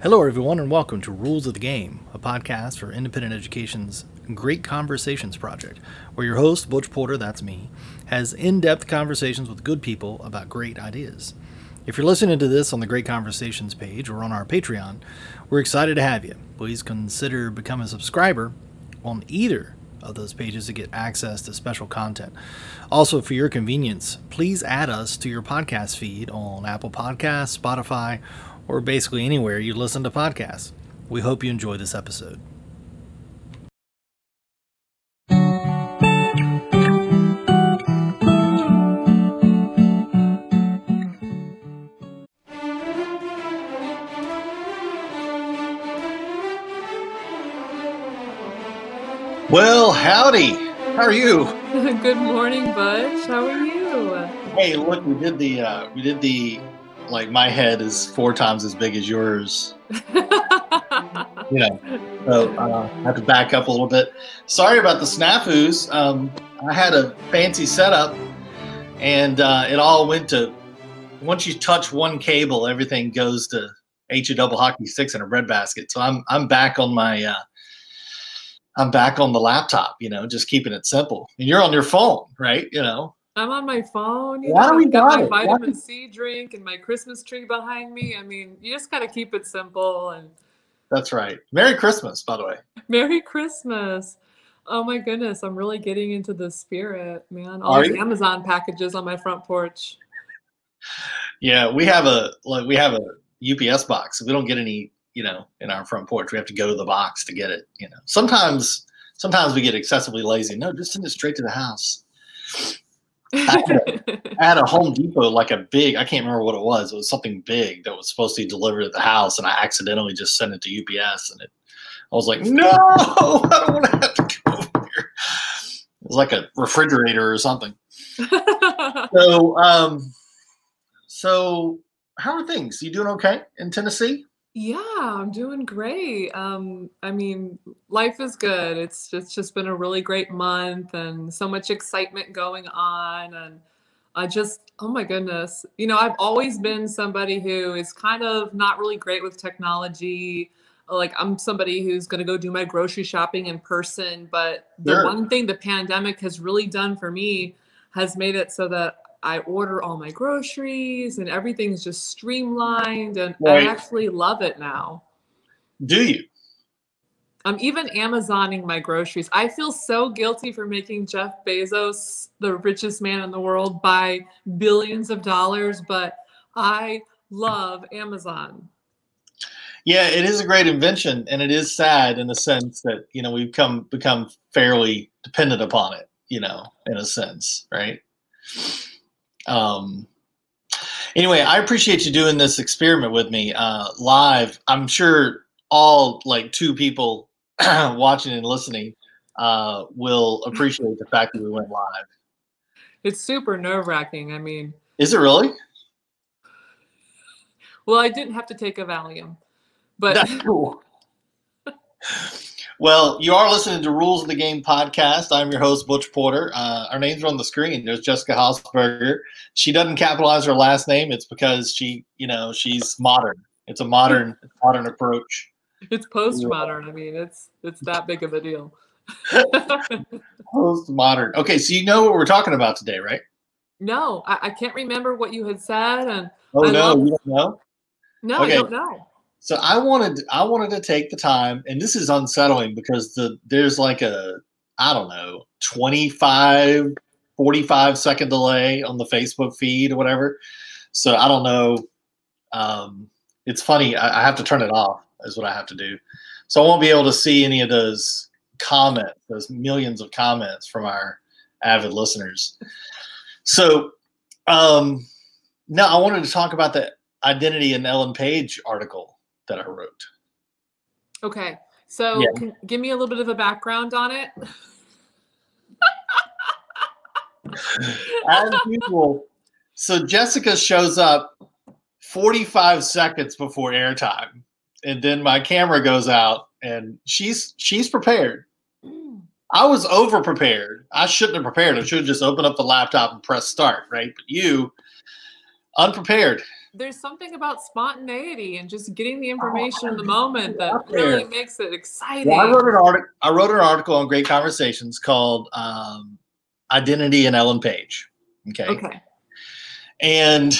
Hello, everyone, and welcome to Rules of the Game, a podcast for independent education's Great Conversations Project, where your host, Butch Porter, that's me, has in depth conversations with good people about great ideas. If you're listening to this on the Great Conversations page or on our Patreon, we're excited to have you. Please consider becoming a subscriber on either of those pages to get access to special content. Also, for your convenience, please add us to your podcast feed on Apple Podcasts, Spotify, or basically anywhere you listen to podcasts. We hope you enjoy this episode. Well, howdy. How are you? Good morning, Butch. How are you? Hey, look, we did the uh, we did the like my head is four times as big as yours. you know, so uh, I have to back up a little bit. Sorry about the snafus. Um, I had a fancy setup, and uh, it all went to. Once you touch one cable, everything goes to H a double hockey sticks in a breadbasket. So I'm I'm back on my. Uh, I'm back on the laptop, you know, just keeping it simple. And you're on your phone, right? You know, I'm on my phone. You Why know, do we I've got got my it? vitamin Why- C drink and my Christmas tree behind me. I mean, you just got to keep it simple. And that's right. Merry Christmas, by the way. Merry Christmas. Oh my goodness, I'm really getting into the spirit, man. All Are these you? Amazon packages on my front porch. Yeah, we have a like we have a UPS box. We don't get any, you know, in our front porch. We have to go to the box to get it. You know, sometimes sometimes we get excessively lazy. No, just send it straight to the house. I had a Home Depot, like a big, I can't remember what it was. It was something big that was supposed to be delivered at the house, and I accidentally just sent it to UPS, and it, I was like, no, I don't want to have to go over here. It was like a refrigerator or something. So, um, so how are things? You doing okay in Tennessee? Yeah, I'm doing great. Um, I mean, life is good. It's it's just been a really great month and so much excitement going on and I just oh my goodness. You know, I've always been somebody who is kind of not really great with technology. Like I'm somebody who's going to go do my grocery shopping in person, but the Sure. one thing the pandemic has really done for me has made it so that I order all my groceries and everything's just streamlined and Right. I actually love it now. Do you? I'm even Amazoning my groceries. I feel so guilty for making Jeff Bezos the richest man in the world by billions of dollars, but I love Amazon. Yeah, it is a great invention, and it is sad in the sense that you know we've come become fairly dependent upon it. You know, in a sense, right? Um. Anyway, I appreciate you doing this experiment with me uh, live. I'm sure all like two people watching and listening uh, will appreciate the fact that we went live. It's super nerve wracking. I mean, Is it really? well, I didn't have to take a Valium, but That's cool. Well, you are listening to Rules of the Game podcast. I'm your host, Butch Porter. Uh, our names are on the screen. There's Jessica Hausberger. She doesn't capitalize her last name. It's because she, you know, she's modern. It's a modern, modern approach. it's postmodern. I mean, it's it's that big of a deal. Post modern. Okay, so you know what we're talking about today, right? no, I, I can't remember what you had said, and Oh I no, love- you don't know. no, Okay. I don't know. So I wanted I wanted to take the time, and this is unsettling because the there's like a I don't know 25, 45 second delay on the Facebook feed or whatever. So I don't know. Um, it's funny. I, I have to turn it off. Is what I have to do. So I won't be able to see any of those comments, those millions of comments from our avid listeners. So um, now I wanted to talk about the identity and Ellen Page article that I wrote. Okay, so Yeah. can, give me a little bit of a background on it. As usual, so Jessica shows up 45 seconds before airtime, and then my camera goes out, and she's she's prepared. I was over prepared. I shouldn't have prepared. I should have just opened up the laptop and pressed start, right? But you, unprepared. There's something about spontaneity and just getting the information oh, in the moment that really makes it exciting. Well, I wrote an article. I wrote an article on Great Conversations called um, "Identity and Ellen Page." Okay. Okay. And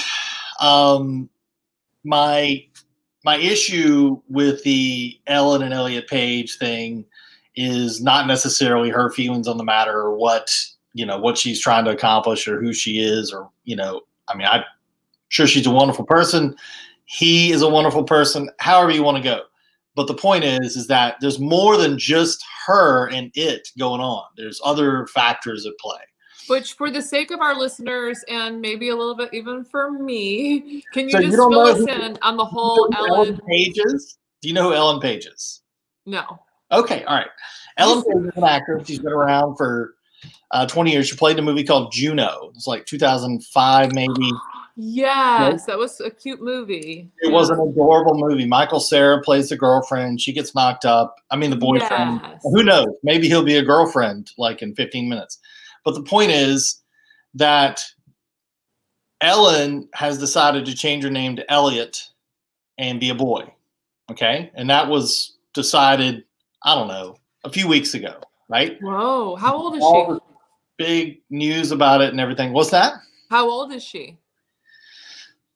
um, my my issue with the Ellen and Elliot Page thing is not necessarily her feelings on the matter or what you know what she's trying to accomplish or who she is or you know I mean I'm sure she's a wonderful person. He is a wonderful person. However you want to go. But the point is, is that there's more than just her and it going on. There's other factors at play. Which, for the sake of our listeners and maybe a little bit even for me, can you so just you fill us in on the whole Ellen, Ellen Pages? Do you know who Ellen Page is? No. Okay, all right. Ellen Page is an actress. She's been around for uh, 20 years. She played in a movie called Juno. It's like 2005, maybe. Yes, that was a cute movie. It was an adorable movie. Michael Cera plays the girlfriend. She gets knocked up. I mean, the boyfriend. Yes. Who knows? Maybe he'll be a girlfriend like in 15 minutes. But the point is that Ellen has decided to change her name to Elliot and be a boy. Okay. And that was decided, I don't know, a few weeks ago, right? Whoa. How old is All she? Big news about it and everything. What's that? How old is she?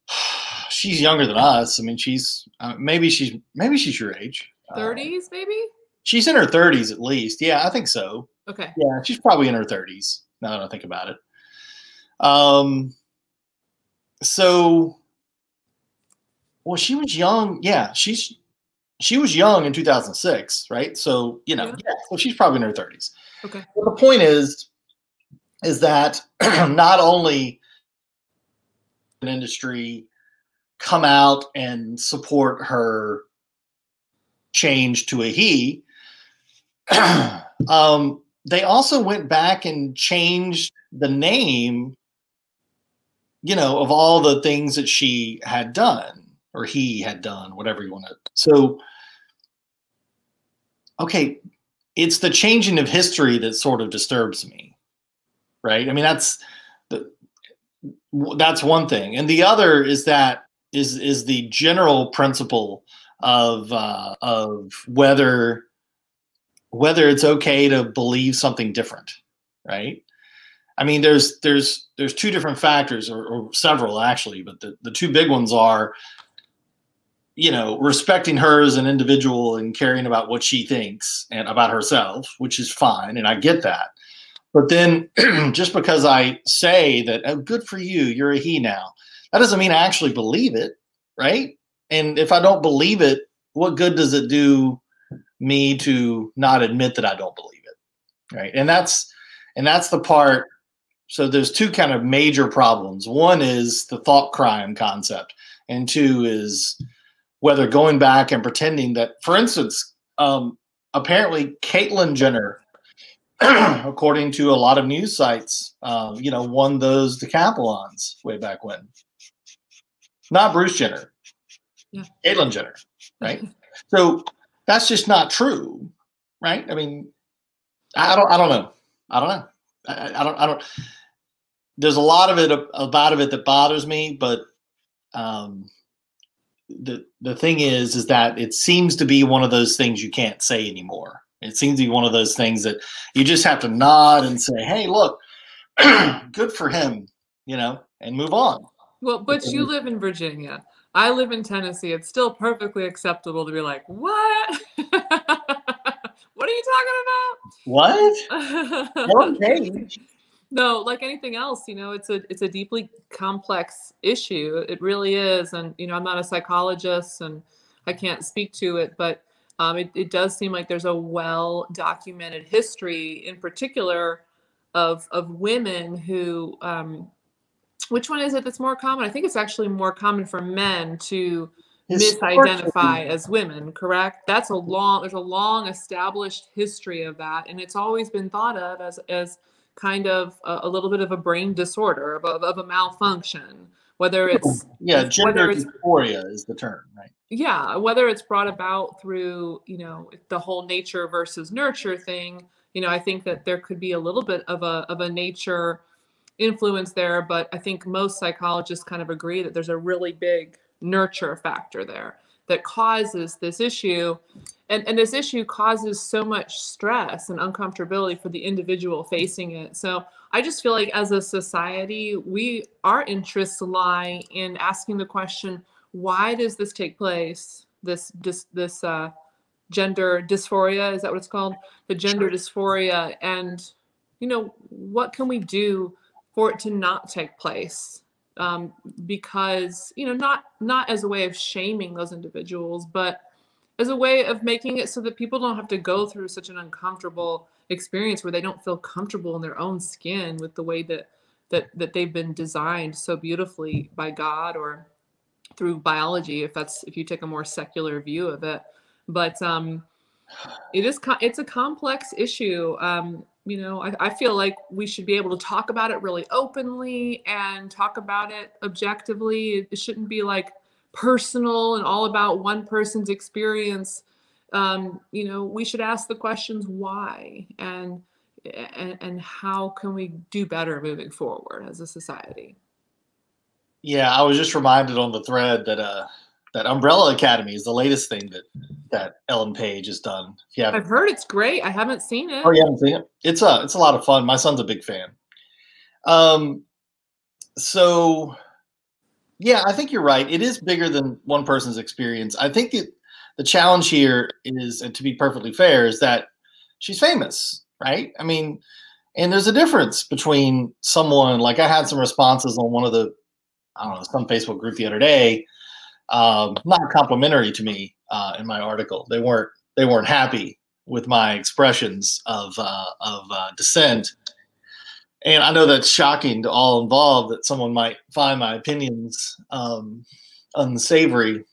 she's younger than us. I mean, she's uh, maybe she's maybe she's your age. Thirties, uh, maybe. She's in her thirties at least. Yeah, I think so. Okay. Yeah, she's probably in her 30s. Now that I think about it. Um. So, well, she was young. Yeah, she's she was young in 2006, right? So you know, yeah. yeah so she's probably in her 30s. Okay. The point is, is that not only industry come out and support her change to a he. um, they also went back and changed the name, you know, of all the things that she had done or he had done, whatever you want to. So, okay, it's the changing of history that sort of disturbs me, right? I mean, that's that's one thing, and the other is that is is the general principle of uh, of whether whether it's okay to believe something different, right? I mean, there's there's there's two different factors, or, or several actually, but the, the two big ones are, you know, respecting her as an individual and caring about what she thinks and about herself, which is fine, and I get that. But then, just because I say that, oh, good for you, you're a he now, that doesn't mean I actually believe it, right? And if I don't believe it, what good does it do me to not admit that I don't believe it. Right. And that's and that's the part. So there's two kind of major problems. One is the thought crime concept, and two is whether going back and pretending that, for instance, um, apparently Caitlyn Jenner, according to a lot of news sites, um, you know, won those decathlons way back when. Not Bruce Jenner, yeah. Caitlyn Jenner, right? so that's just not true, right? I mean, I don't, I don't know, I don't know, I, I don't, I don't. There's a lot of it about of it that bothers me, but um, the the thing is, is that it seems to be one of those things you can't say anymore. It seems to be one of those things that you just have to nod and say, "Hey, look, good for him," you know, and move on. Well, but you live in Virginia. I live in Tennessee. It's still perfectly acceptable to be like, what? what are you talking about? What? Okay. No, like anything else, you know, it's a it's a deeply complex issue. It really is. And you know, I'm not a psychologist and I can't speak to it, but um, it, it does seem like there's a well documented history in particular of of women who um, which one is it that's more common? I think it's actually more common for men to misidentify as women, correct? That's a long there's a long established history of that and it's always been thought of as as kind of a, a little bit of a brain disorder of, of, of a malfunction whether it's yeah gender dysphoria is the term right? Yeah whether it's brought about through you know the whole nature versus nurture thing you know i think that there could be a little bit of a of a nature influence there, but I think most psychologists kind of agree that there's a really big nurture factor there that causes this issue. And, and this issue causes so much stress and uncomfortability for the individual facing it. So I just feel like as a society, we our interests lie in asking the question, why does this take place? This this this uh, gender dysphoria is that what it's called? The gender dysphoria, and you know what can we do for it to not take place? Um, because you know not not as a way of shaming those individuals, but as a way of making it so that people don't have to go through such an uncomfortable experience where they don't feel comfortable in their own skin with the way that that that they've been designed so beautifully by God or through biology if that's if you take a more secular view of it. But um it is it's a complex issue. Um you know I, I feel like we should be able to talk about it really openly and talk about it objectively. It shouldn't be like personal and all about one person's experience. Um, you know we should ask the questions why and, and and how can we do better moving forward as a society? Yeah i was just reminded on the thread that uh that umbrella academy is the latest thing that that ellen page has done. Yeah i've heard it's great. I haven't seen it. Oh you haven't seen it? It's a it's a lot of fun. My son's a big fan. Um so yeah i think you're right. It is bigger than one person's experience. I think it the challenge here is, and to be perfectly fair, is that she's famous, right? I mean, and there's a difference between someone like I had some responses on one of the, I don't know, some Facebook group the other day, um, not complimentary to me uh, in my article. They weren't they weren't happy with my expressions of uh, of uh, dissent. And I know that's shocking to all involved that someone might find my opinions um, unsavory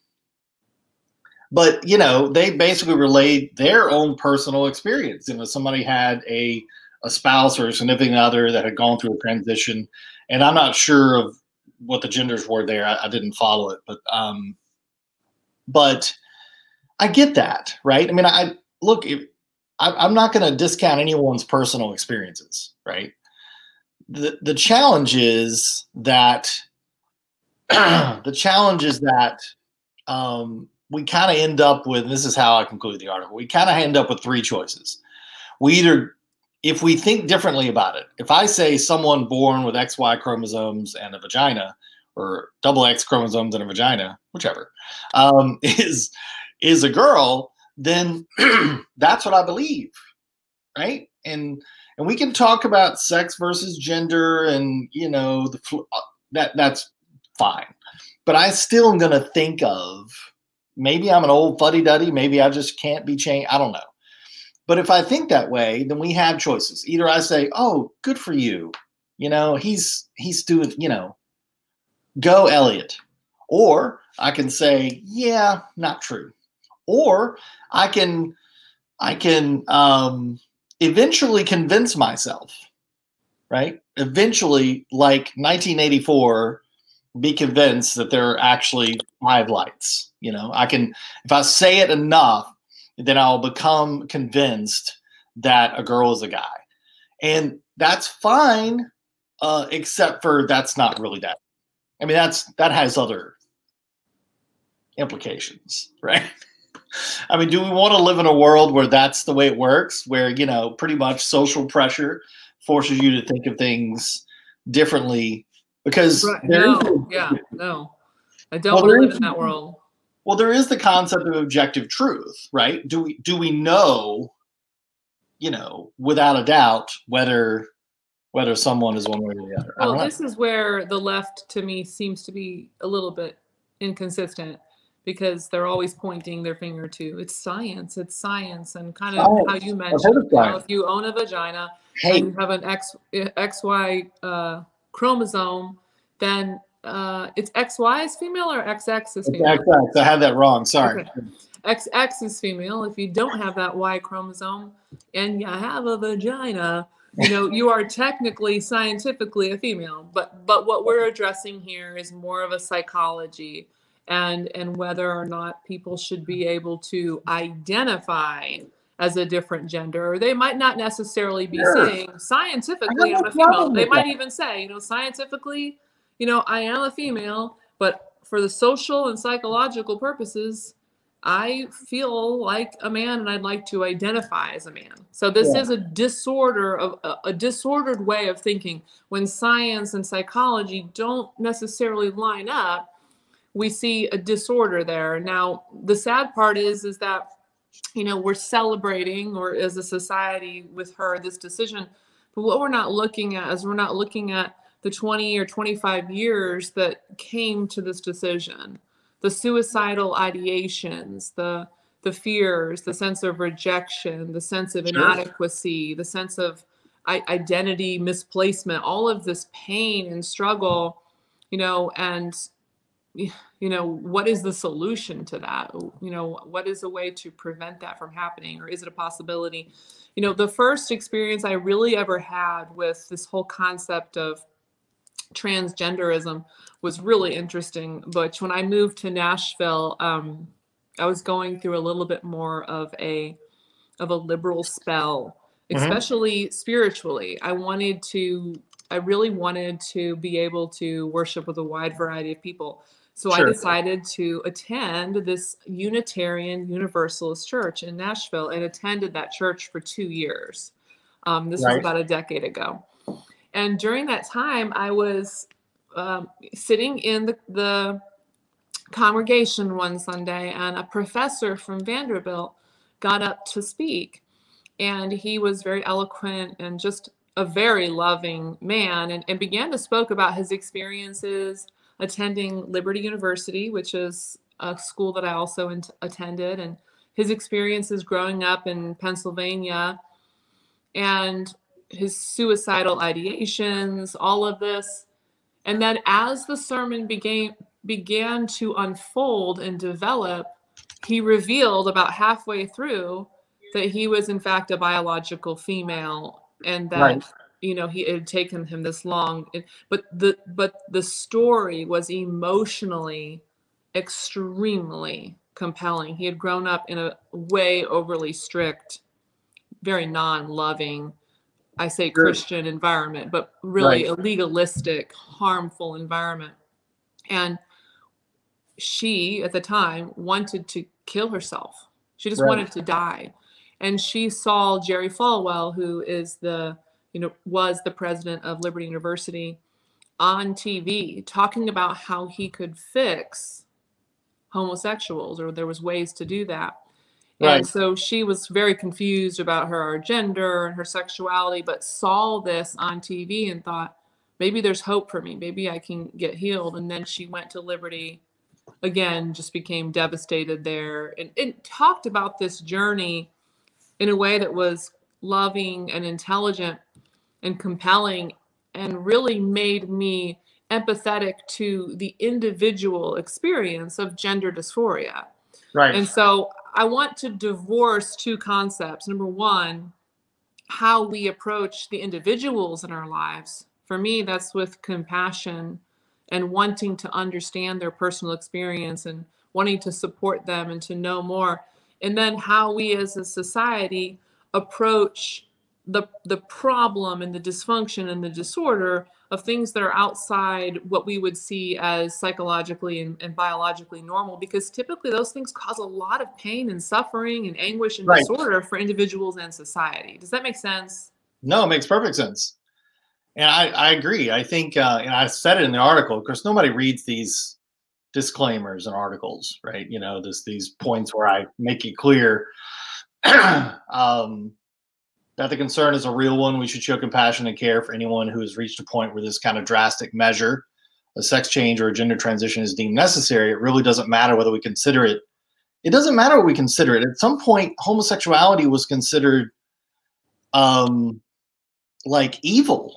but you know they basically relayed their own personal experience you know somebody had a a spouse or a significant other that had gone through a transition and i'm not sure of what the genders were there i, I didn't follow it but um but i get that right i mean i look if, I, i'm not going to discount anyone's personal experiences right the the challenge is that the challenge is that um, we kind of end up with this is how I conclude the article. We kind of end up with three choices. We either, if we think differently about it, if I say someone born with XY chromosomes and a vagina, or double X chromosomes and a vagina, whichever, um, is is a girl, then that's what I believe, right? And and we can talk about sex versus gender, and you know the uh, that that's fine, but I still am going to think of maybe I'm an old fuddy duddy. Maybe I just can't be changed. I don't know. But if I think that way, then we have choices. Either I say, "Oh, good for you," you know, he's he's doing, you know, go Elliot, or I can say, "Yeah, not true," or I can I can um, eventually convince myself, right? Eventually, like 1984, be convinced that there are actually five lights you know, I can, if I say it enough, then I'll become convinced that a girl is a guy. And that's fine, uh, except for that's not really that. I mean, that's, that has other implications, right? I mean, do we want to live in a world where that's the way it works, where, you know, pretty much social pressure forces you to think of things differently? Because right. no, yeah, no, I don't well, want to live in that world. Well, there is the concept of objective truth, right? Do we do we know, you know, without a doubt whether whether someone is one way or the other? Well, this is where the left to me seems to be a little bit inconsistent because they're always pointing their finger to it's science, it's science, and kind of science. how you mentioned, you know, if you own a vagina hey. and you have an X XY uh, chromosome, then uh, it's XY is female or XX is female? It's XX. I had that wrong. Sorry. Okay. XX is female. If you don't have that Y chromosome and you have a vagina, you know you are technically scientifically a female. But but what we're addressing here is more of a psychology and and whether or not people should be able to identify as a different gender or they might not necessarily be sure. saying scientifically i'm a female they might even say you know scientifically you know i am a female but for the social and psychological purposes I feel like a man and I'd like to identify as a man. So this yeah. is a disorder of a, a, disordered way of thinking. When science and psychology don't necessarily line up, we see a disorder there. Now, the sad part is is that you know, we're celebrating or as a society with her this decision, but what we're not looking at is we're not looking at the 20 or 25 years that came to this decision the suicidal ideations, the the fears, the sense of rejection, the sense of inadequacy, the sense of identity misplacement, all of this pain and struggle, you know, and you know, what is the solution to that? You know, what is a way to prevent that from happening, or is it a possibility? You know, the first experience I really ever had with this whole concept of transgenderism was really interesting. But when I moved to Nashville, um, I was going through a little bit more of a of a liberal spell, mm-hmm. especially mm-hmm. spiritually. I wanted to, I really wanted to be able to worship with a wide variety of people. So sure. I decided to attend this Unitarian Universalist church in Nashville and attended that church for two years. Um, this right. was about a decade ago. And during that time, I was um, sitting in the, the congregation one Sunday, and a professor from Vanderbilt got up to speak. And he was very eloquent and just a very loving man, and, and began to spoke about his experiences attending Liberty University, which is a school that I also in- attended, and his experiences growing up in Pennsylvania. And his suicidal ideations, all of this. And then as the sermon began began to unfold and develop, he revealed about halfway through that he was in fact a biological female and that right. you know he it had taken him this long but the but the story was emotionally extremely compelling he had grown up in a way overly strict very non-loving I say Christian environment, but really right. a legalistic, harmful environment. And she, at the time, wanted to kill herself. She just right. wanted to die. And she saw Jerry Falwell, who is the, you know, was the president of Liberty University, on TV talking about how he could fix homosexuals or there was ways to do that. Right. And so she was very confused about her gender and her sexuality, but saw this on TV and thought, maybe there's hope for me. Maybe I can get healed. And then she went to Liberty again, just became devastated there and, and talked about this journey in a way that was loving and intelligent and compelling and really made me empathetic to the individual experience of gender dysphoria. Right. And so I want to divorce two concepts. Number one, how we approach the individuals in our lives. For me, that's with compassion and wanting to understand their personal experience and wanting to support them and to know more. And then how we as a society approach the the problem and the dysfunction and the disorder of things that are outside what we would see as psychologically and, and, biologically normal because typically those things cause a lot of pain and suffering and anguish and right. disorder for individuals and society. Does that make sense? No it makes perfect sense. And i, I agree. I think uh, and i said it in the article because nobody reads these disclaimers and articles right? You know this these points where i make it clear um, that the concern is a real one. We should show compassion and care for anyone who has reached a point where this kind of drastic measure, a sex change or a gender transition, is deemed necessary. It really doesn't matter whether we consider it. It doesn't matter what we consider it. At some point, homosexuality was considered um, like evil,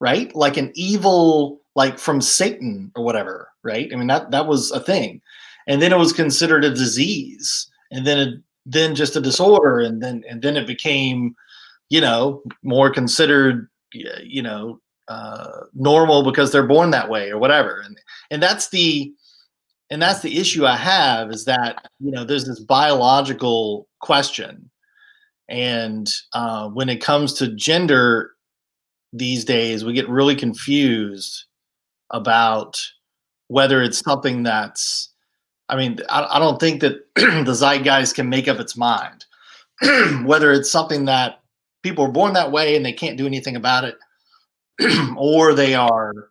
right? Like an evil, like from Satan or whatever, right? I mean, that that was a thing, and then it was considered a disease, and then it, then just a disorder, and then and then it became you know, more considered, you know, uh, normal because they're born that way or whatever. And and that's the and that's the issue I have is that you know there's this biological question, And uh, when it comes to gender these days, we get really confused about whether it's something that's, I mean, I, I don't think that the zeitgeist can make up its mind, whether it's something that people are born that way and they can't do anything about it, or they are,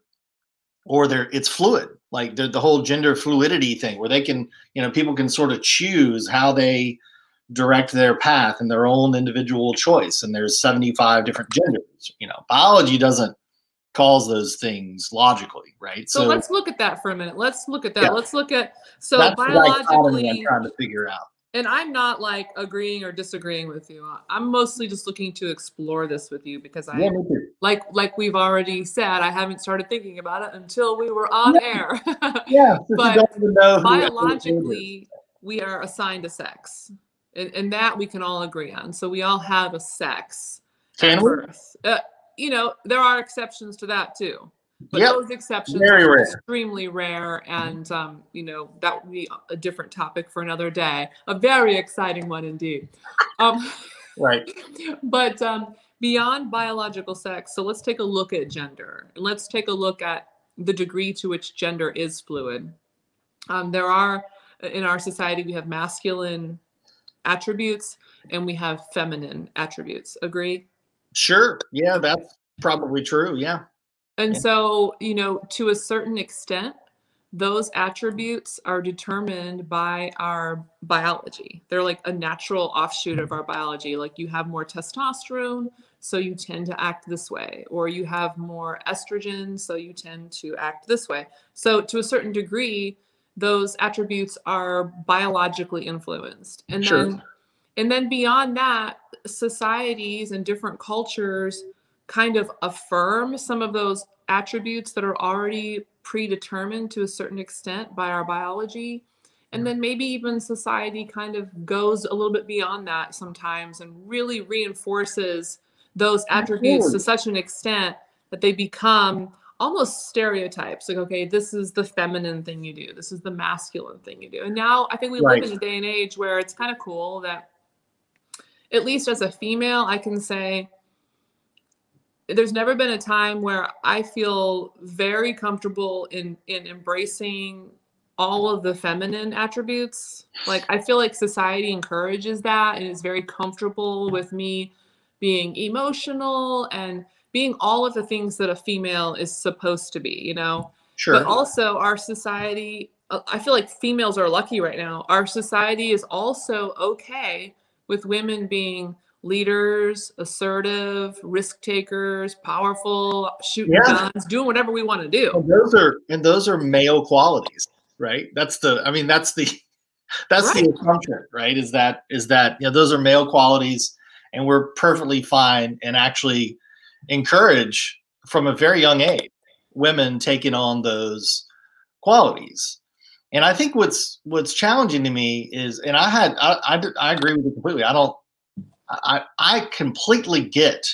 or they're, it's fluid. Like the, the whole gender fluidity thing where they can you know people can sort of choose how they direct their path and their own individual choice and there's 75 different genders you know. Biology doesn't cause those things logically right? So, so let's look at that for a minute. Let's look at that. Yeah. let's look at so biologically i'm trying to figure out and I'm not like agreeing or disagreeing with you. I'm mostly just looking to explore this with you because I yeah, like like we've already said, I haven't started thinking about it until we were on yeah. air. yeah, but biologically, we are assigned a sex, and, and, that we can all agree on. So we all have a sex. Can we? Uh, you know, there are exceptions to that too. But yep. those exceptions Very are rare. extremely rare, and um, you know that would be a different topic for another day. A very exciting one indeed. Um, right. But um, beyond biological sex, so let's take a look at gender, and let's take a look at the degree to which gender is fluid. Um, there are in our society we have masculine attributes and we have feminine attributes. Agree? Sure. Yeah, that's probably true. Yeah. And yeah. so, you know, to a certain extent, those attributes are determined by our biology. They're like a natural offshoot of mm-hmm. our biology. Like you have more testosterone, so you tend to act this way, or you have more estrogen, so you tend to act this way. So, to a certain degree, those attributes are biologically influenced. And sure. then and then beyond that, societies and different cultures kind of affirm some of those attributes that are already predetermined to a certain extent by our biology. And then maybe even society kind of goes a little bit beyond that sometimes and really reinforces those attributes to such an extent that they become almost stereotypes like okay this is the feminine thing you do this is the masculine thing you do and now i think we right. live in a day and age where it's kind of cool that at least as a female i can say there's never been a time where I feel very comfortable in in embracing all of the feminine attributes. Like I feel like society encourages that and is very comfortable with me being emotional and being all of the things that a female is supposed to be, you know. Sure. But also our society uh, I feel like females are lucky right now. Our society is also okay with women being leaders, assertive, risk takers, powerful, shooting yeah. guns, doing whatever we want to do. And those are and those are male qualities, right? That's the I mean that's the that's right. the assumption, right? Is that is that you know those are male qualities and we're perfectly fine and actually encourage from a very young age women taking on those qualities. And I think what's what's challenging to me is, and I had I, I, I agree with you completely. I don't I, I completely get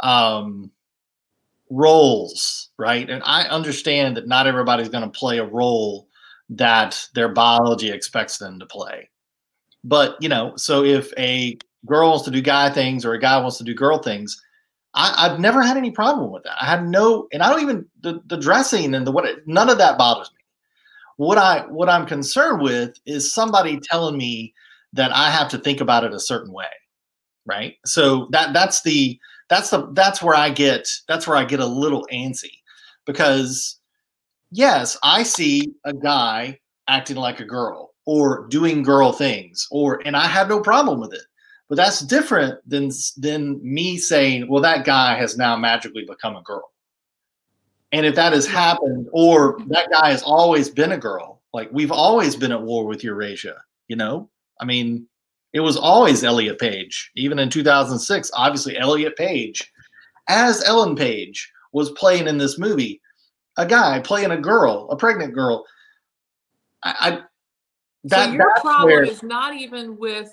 um, roles, right? And I understand that not everybody's going to play a role that their biology expects them to play. But, you know, so if a girl wants to do guy things or a guy wants to do girl things, I, have never had any problem with that. I have no, and I don't even the, the dressing and the what. None of that bothers me. What I what I'm concerned with is somebody telling me that I have to think about it a certain way right? So that that's the that's the that's where I get that's where I get a little antsy because yes, I see a guy acting like a girl or doing girl things or and I have no problem with it. But that's different than than me saying, well, that guy has now magically become a girl. And if that has happened, or that guy has always been a girl, like we've always been at war with Eurasia, you know? I mean, it was always Elliot Page. Even in 2006, obviously Elliot Page, as Ellen Page, was playing in this movie. A guy playing a girl, a pregnant girl. I, I that, so your problem where, is not even with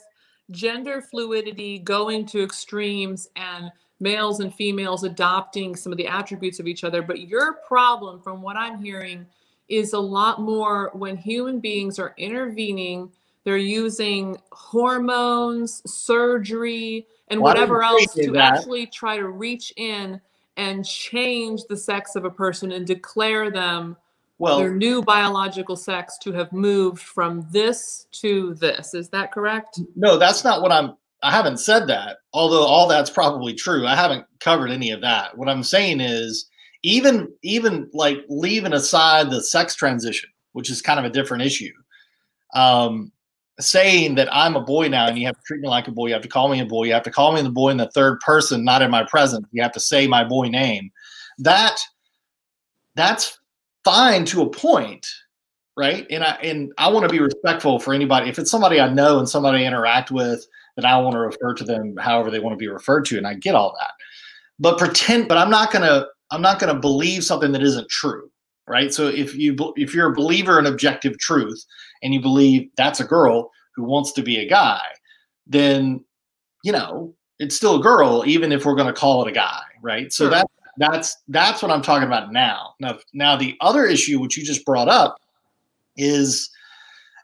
gender fluidity going to extremes and males and females adopting some of the attributes of each other, but your problem, from what I'm hearing, is a lot more when human beings are intervening they're using hormones, surgery, and Well, whatever else to that. actually try to reach in and change the sex of a person and declare them Well, their new biological sex to have moved from this to this. Is that correct? no, that's not what I'm. I haven't said that. Although all that's probably true. I haven't covered any of that. What I'm saying is, even even like leaving aside the sex transition, which is kind of a different issue. Um, saying that I'm a boy now and you have to treat me like a boy, you have to call me a boy, you have to call me the boy in the third person, not in my presence. You have to say my boy name. That that's fine to a point, right? And I and I want to be respectful for anybody. If it's somebody I know and somebody I interact with, then I want to refer to them however they want to be referred to, and I get all that. But pretend, but I'm not gonna I'm not gonna believe something that isn't true, right? So if you if you're a believer in objective truth and you believe that's a girl who wants to be a guy, then you know it's still a girl, even if we're going to call it a guy, right? So Sure. that that's that's what I'm talking about now. Now, now the other issue which you just brought up is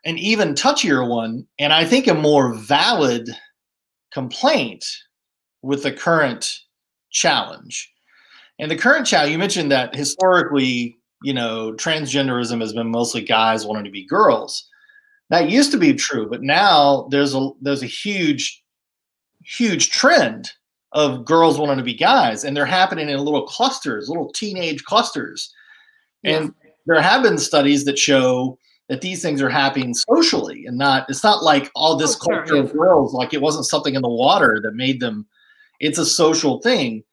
an even touchier one, and I think a more valid complaint with the current challenge. And the current challenge, you mentioned that historically, you know, transgenderism has been mostly guys wanting to be girls. That used to be true, but now there's a there's a huge, huge trend of girls wanting to be guys, and they're happening in little clusters, little teenage clusters. And there have been studies that show that these things are happening socially and not it's not like all this Oh, culture of girls like it wasn't something in the water that made them it's a social thing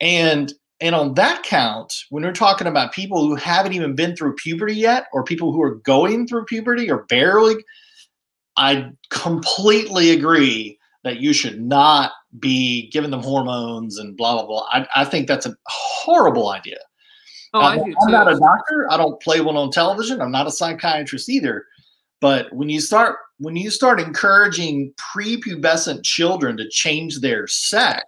and and on that count when we're talking about people who haven't even been through puberty yet or people who are going through puberty or barely i completely agree that you should not be giving them hormones and blah blah blah i, I think that's a horrible idea Oh, I I'm not a doctor. I don't play one on television. I'm not a psychiatrist either. But when you start when you start encouraging prepubescent children to change their sex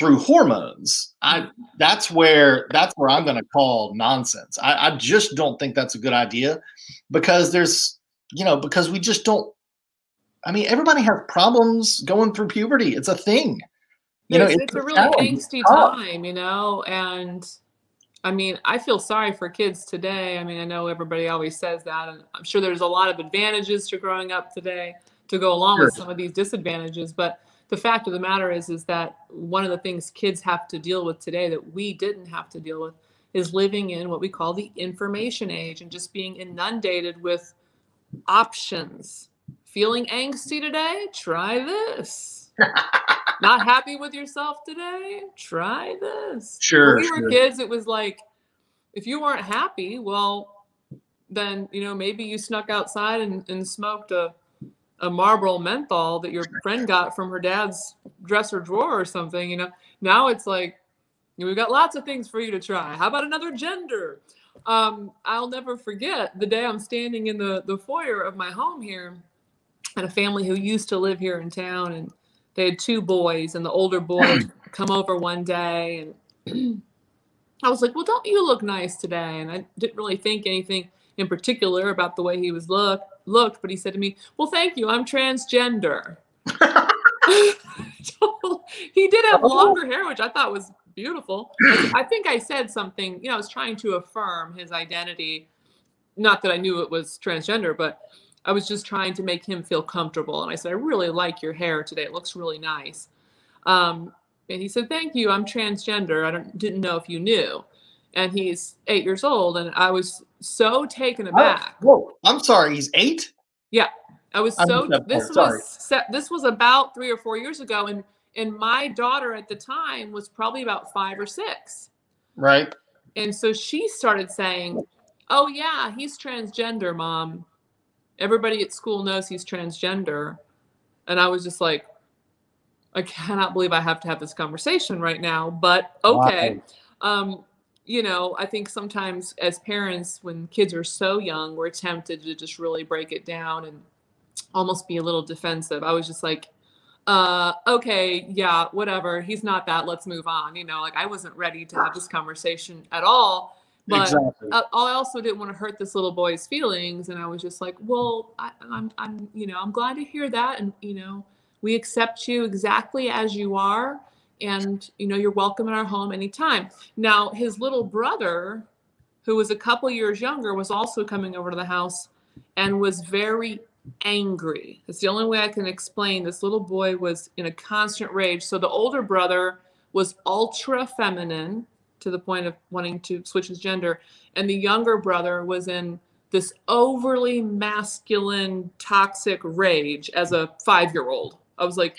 through hormones, I that's where that's where I'm going to call nonsense. I, I just don't think that's a good idea because there's you know because we just don't. I mean, everybody has problems going through puberty. It's a thing. You know, it's, it's a really challenge. angsty time, you know, and I mean, I feel sorry for kids today. I mean, I know everybody always says that, and I'm sure there's a lot of advantages to growing up today to go along with some of these disadvantages. But the fact of the matter is, is that one of the things kids have to deal with today that we didn't have to deal with is living in what we call the information age and just being inundated with options. Feeling angsty today? Try this. Not happy with yourself today? Try this. Sure, When we were sure. kids, it was like if you weren't happy, well, then you know maybe you snuck outside and, and smoked a a Marlboro menthol that your friend got from her dad's dresser drawer or something. You know, now it's like we've got lots of things for you to try. How about another gender? Um, I'll never forget the day I'm standing in the the foyer of my home here, and a family who used to live here in town, and they had two boys, and the older boy come over one day, and I was like, "Well, don't you look nice today?" And I didn't really think anything in particular about the way he was look looked, but he said to me, "Well, thank you. I'm transgender." he did have Oh. longer hair, which I thought was beautiful. I think I said something, you know, I was trying to affirm his identity. Not that I knew it was transgender, but I was just trying to make him feel comfortable. And I said, I really like your hair today. It looks really nice. Um, and he said, Thank you. I'm transgender. I don't, didn't know if you knew. And he's eight years old. And I was so taken aback. Whoa, I'm sorry. He's eight. Yeah. I was so this was this was about three or four years ago, and and my daughter at the time was probably about five or six, Right. and so she started saying, "Oh yeah, he's transgender, mom. Everybody at school knows he's transgender," and I was just like, I cannot believe I have to have this conversation right now, but okay. Um, you know, I think sometimes as parents, when kids are so young, we're tempted to just really break it down and almost be a little defensive. I was just like, uh, okay, yeah, whatever. He's not that. Let's move on. You know, like I wasn't ready to have this conversation at all But exactly. I, I also didn't want to hurt this little boy's feelings, and I was just like, "Well, I, I'm, I'm, you know, I'm glad to hear that, and you know, we accept you exactly as you are, and you know, you're welcome in our home anytime." Now, his little brother, who was a couple years younger, was also coming over to the house, and was very angry. It's the only way I can explain. This little boy was in a constant rage. So the older brother was ultra feminine to the point of wanting to switch his gender, and the younger brother was in this overly masculine, toxic rage as a five year old. I was like,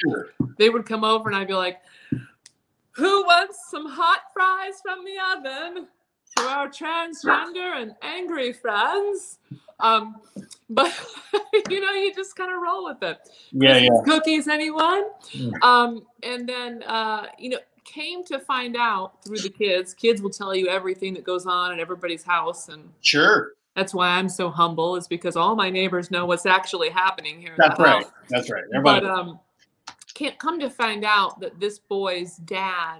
they would come over and I'd be like, who wants some hot fries from the oven for our transgender and angry friends? Um, but you know, you just kind of roll with it. Yeah, yeah. Cookies, anyone? Mm. Um, and then uh, you know, came to find out through the kids. Kids will tell you everything that goes on in everybody's house, and Sure. that's why I'm so humble. Is because all my neighbors know what's actually happening here. That's right. house. That's right. Everybody. But um, can't come to find out that this boy's dad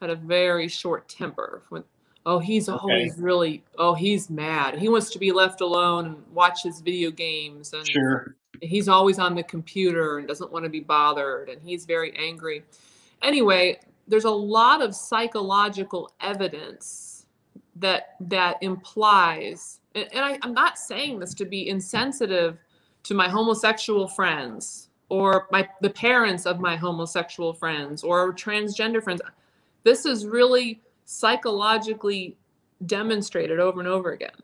had a very short temper. When, oh, he's Okay. always really, oh, he's mad. He wants to be left alone and watch his video games, and sure. he's always on the computer and doesn't want to be bothered, and he's very angry. Anyway, there's a lot of psychological evidence that that implies, and, and I, I'm not saying this to be insensitive to my homosexual friends or my the parents of my homosexual friends or transgender friends. This is really psychologically demonstrated over and over again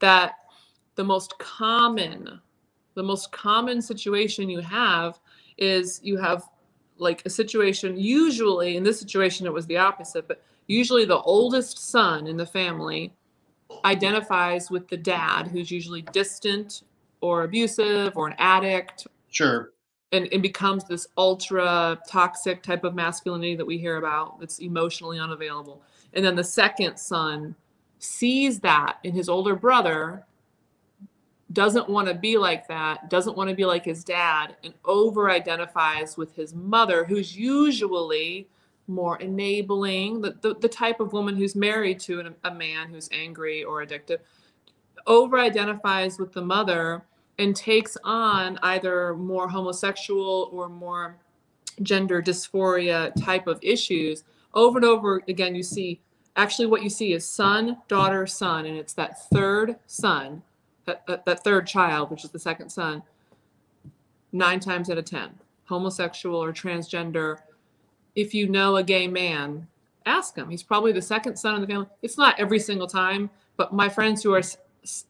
that the most common the most common situation you have is you have like a situation usually in this situation it was the opposite but usually the oldest son in the family identifies with the dad who's usually distant or abusive or an addict Sure. and it becomes this ultra toxic type of masculinity that we hear about that's emotionally unavailable and then the second son sees that in his older brother doesn't want to be like that doesn't want to be like his dad and over identifies with his mother who's usually more enabling the, the, the type of woman who's married to an, a man who's angry or addictive over identifies with the mother and takes on either more homosexual or more gender dysphoria type of issues over and over again you see actually what you see is son daughter son and it's that third son that, that, that third child which is the second son nine times out of ten homosexual or transgender. If you know a gay man ask him. He's probably the second son in the family. It's not every single time but my friends who are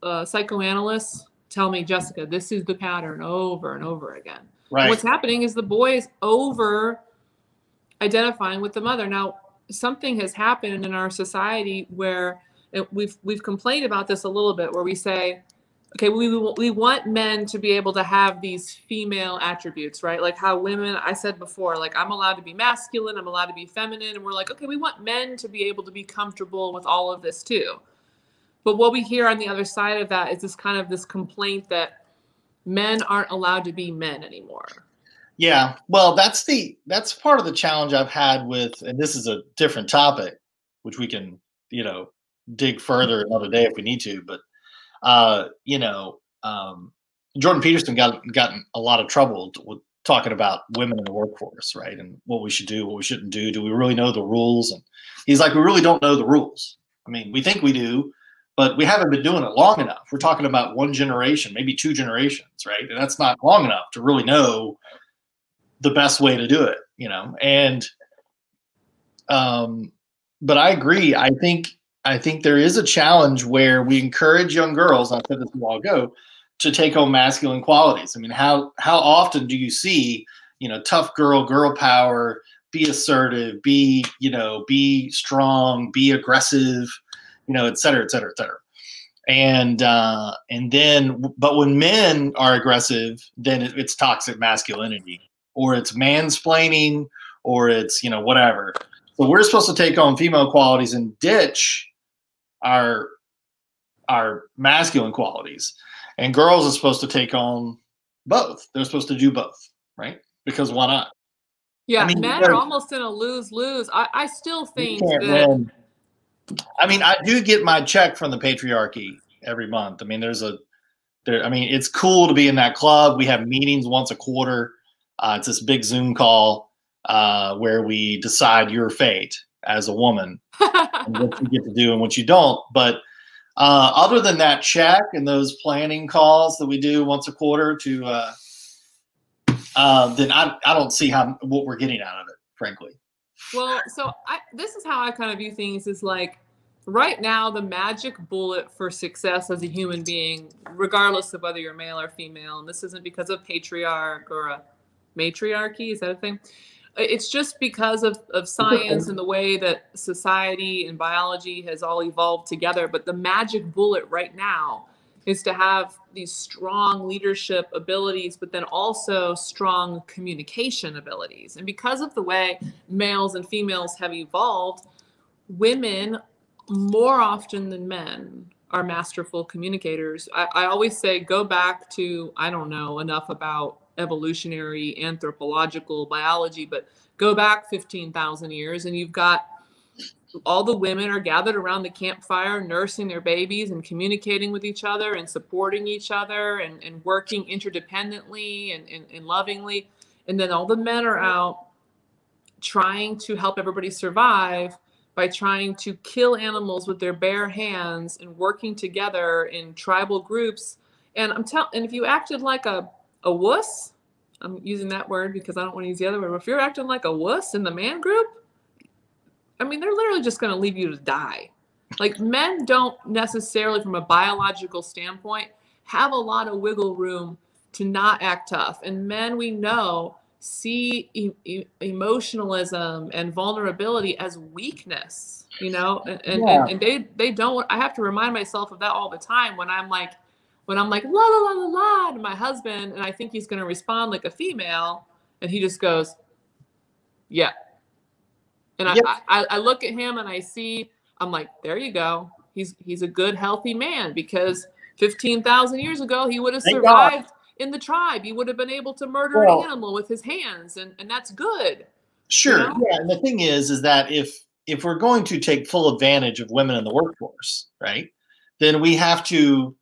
uh, psychoanalysts tell me jessica this is the pattern over and over again Right. What's happening is the boy is over identifying with the mother. Now, something has happened in our society where we've we've complained about this a little bit, where we say, okay, we we want men to be able to have these female attributes, right? Like how women, I said before, like I'm allowed to be masculine, I'm allowed to be feminine, and we're like, okay, we want men to be able to be comfortable with all of this too. But what we hear on the other side of that is this kind of this complaint that men aren't allowed to be men anymore. Yeah, well, that's the that's part of the challenge I've had with, and this is a different topic, which we can you know dig further another day if we need to. But uh, you know, um, Jordan Peterson got gotten a lot of trouble with talking about women in the workforce, right? And what we should do, what we shouldn't do. Do we really know the rules? And he's like, we really don't know the rules. I mean, we think we do, but we haven't been doing it long enough. We're talking about one generation, maybe two generations, right? And that's not long enough to really know the best way to do it, you know. And um but I agree. I think I think there is a challenge where we encourage young girls, I said this a while ago, to take on masculine qualities. I mean, how how often do you see, you know, tough girl, girl power, be assertive, be, you know, be strong, be aggressive, you know, et cetera, et cetera, et cetera. And uh, and then, but when men are aggressive, then it, it's toxic masculinity, or it's mansplaining, or it's you know whatever. So we're supposed to take on female qualities and ditch our our masculine qualities, and girls are supposed to take on both. They're supposed to do both, right? Because why not? Yeah, I mean, men they're- almost in a lose lose. I, I still think that win. I mean, I do get my check from the patriarchy every month. I mean, there's a there. I mean, it's cool to be in that club. We have meetings once a quarter. Uh, it's this big Zoom call uh, where we decide your fate as a woman, and what you get to do and what you don't. But uh, other than that check and those planning calls that we do once a quarter to, uh, uh, then I, I don't see how what we're getting out of it, frankly. Well, so I, this is how I kind of view things is like right now the magic bullet for success as a human being, regardless of whether you're male or female, and this isn't because of patriarch or a matriarchy, is that a thing? It's just because of, of science and the way that society and biology has all evolved together. But the magic bullet right now is to have these strong leadership abilities, but then also strong communication abilities. And because of the way males and females have evolved, women more often than men are masterful communicators. I, I always say go back to, I don't know enough about evolutionary anthropological biology, but go back 15,000 years and you've got all the women are gathered around the campfire nursing their babies and communicating with each other and supporting each other and, and working interdependently and, and, and lovingly. And then all the men are out trying to help everybody survive by trying to kill animals with their bare hands and working together in tribal groups. And i'm telling and if you acted like a, a wuss i'm using that word because i don't want to use the other word but if you're acting like a wuss in the man group I mean, they're literally just going to leave you to die. Like men don't necessarily, from a biological standpoint, have a lot of wiggle room to not act tough. And men, we know, see e- e- emotionalism and vulnerability as weakness. You know, and, and, yeah. and, and they they don't. I have to remind myself of that all the time when I'm like, when I'm like la la la la la to my husband, and I think he's going to respond like a female, and he just goes, yeah and yep. I, I, I look at him and I see, I'm like, there you go. He's he's a good, healthy man because 15,000 years ago he would have survived God. in the tribe. He would have been able to murder well, an animal with his hands, and and that's good. Sure. You know? Yeah. And the thing is, is that if if we're going to take full advantage of women in the workforce, right, then we have to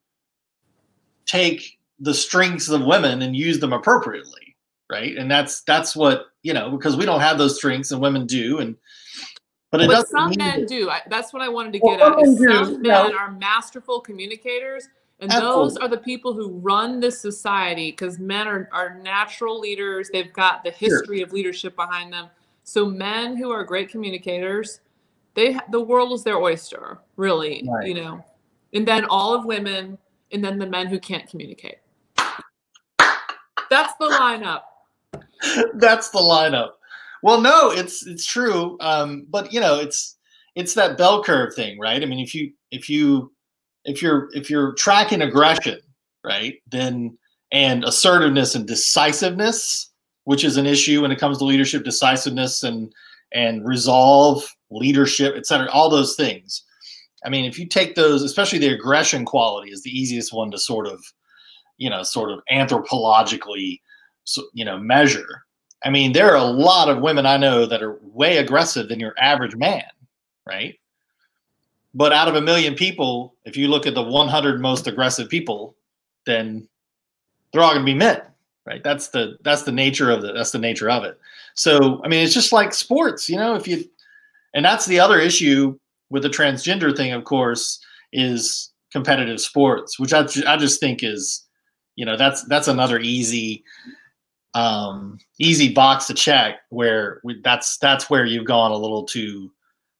take the strengths of women and use them appropriately, right? And that's that's what you know because we don't have those strengths and women do, and but, but some men do. I, that's what I wanted to get well, at. Some do, men are masterful communicators, and Absolutely. those are the people who run this society because men are, are natural leaders. They've got the history sure. of leadership behind them. So men who are great communicators, they the world is their oyster, really. Right. You know, and then all of women, and then the men who can't communicate. That's the lineup. That's the lineup. Well, no, it's it's true, um, but you know, it's it's that bell curve thing, right? I mean, if you if you if you're if you're tracking aggression, right, then and assertiveness and decisiveness, which is an issue when it comes to leadership, decisiveness and and resolve, leadership, et cetera, all those things. I mean, if you take those, especially the aggression quality, is the easiest one to sort of, you know, sort of anthropologically, you know, measure. I mean, there are a lot of women I know that are way aggressive than your average man, right? But out of a million people, if you look at the 100 most aggressive people, then they're all going to be men, right? That's the that's the nature of the that's the nature of it. So, I mean, it's just like sports, you know, if you and that's the other issue with the transgender thing, of course, is competitive sports, which I, I just think is, you know, that's that's another easy um, easy box to check where we, that's that's where you've gone a little too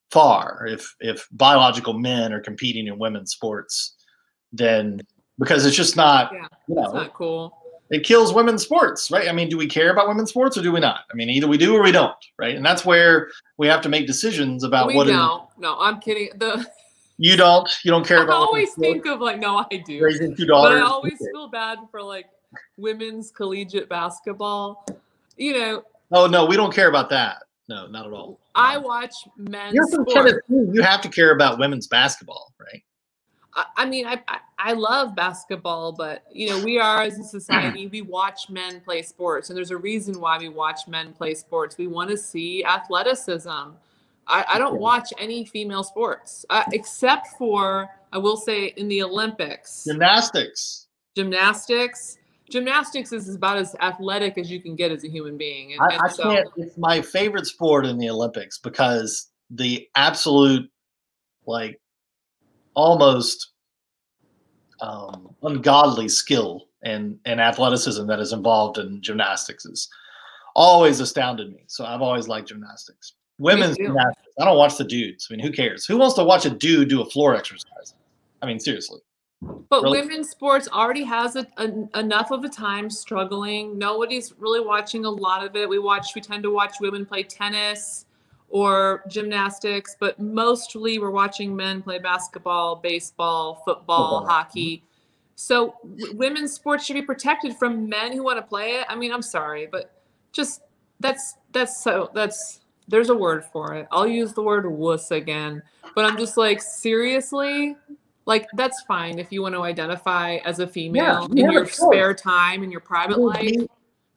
far. If if biological men are competing in women's sports, then because it's just not yeah, you know, not cool. It kills women's sports, right? I mean, do we care about women's sports or do we not? I mean, either we do or we don't, right? And that's where we have to make decisions about we what. No, no, I'm kidding. The you don't you don't care about. I always think of like, no, I do. Raising two daughters. But I always okay. feel bad for like women's collegiate basketball. You know. Oh no, we don't care about that. No, not at all. I watch men's. You're from Tennessee. You have to care about women's basketball, right? I, I mean, I, I, I love basketball, but you know, we are as a society, we watch men play sports, and there's a reason why we watch men play sports. We want to see athleticism. I, I don't watch any female sports uh, except for I will say in the Olympics. Gymnastics. Gymnastics. Gymnastics is about as athletic as you can get as a human being. And, I, I so, can't. It's my favorite sport in the Olympics because the absolute, like, almost um, ungodly skill and and athleticism that is involved in gymnastics is always astounded me. So I've always liked gymnastics. Women's gymnastics. I don't watch the dudes. I mean, who cares? Who wants to watch a dude do a floor exercise? I mean, seriously. But really? women's sports already has a, a, enough of a time struggling. Nobody's really watching a lot of it. We watch. We tend to watch women play tennis or gymnastics, but mostly we're watching men play basketball, baseball, football, football. hockey. So women's sports should be protected from men who want to play it. I mean, I'm sorry, but just that's that's so that's there's a word for it. I'll use the word wuss again. But I'm just like, seriously? Like, that's fine if you want to identify as a female yeah, in your spare time in your private life.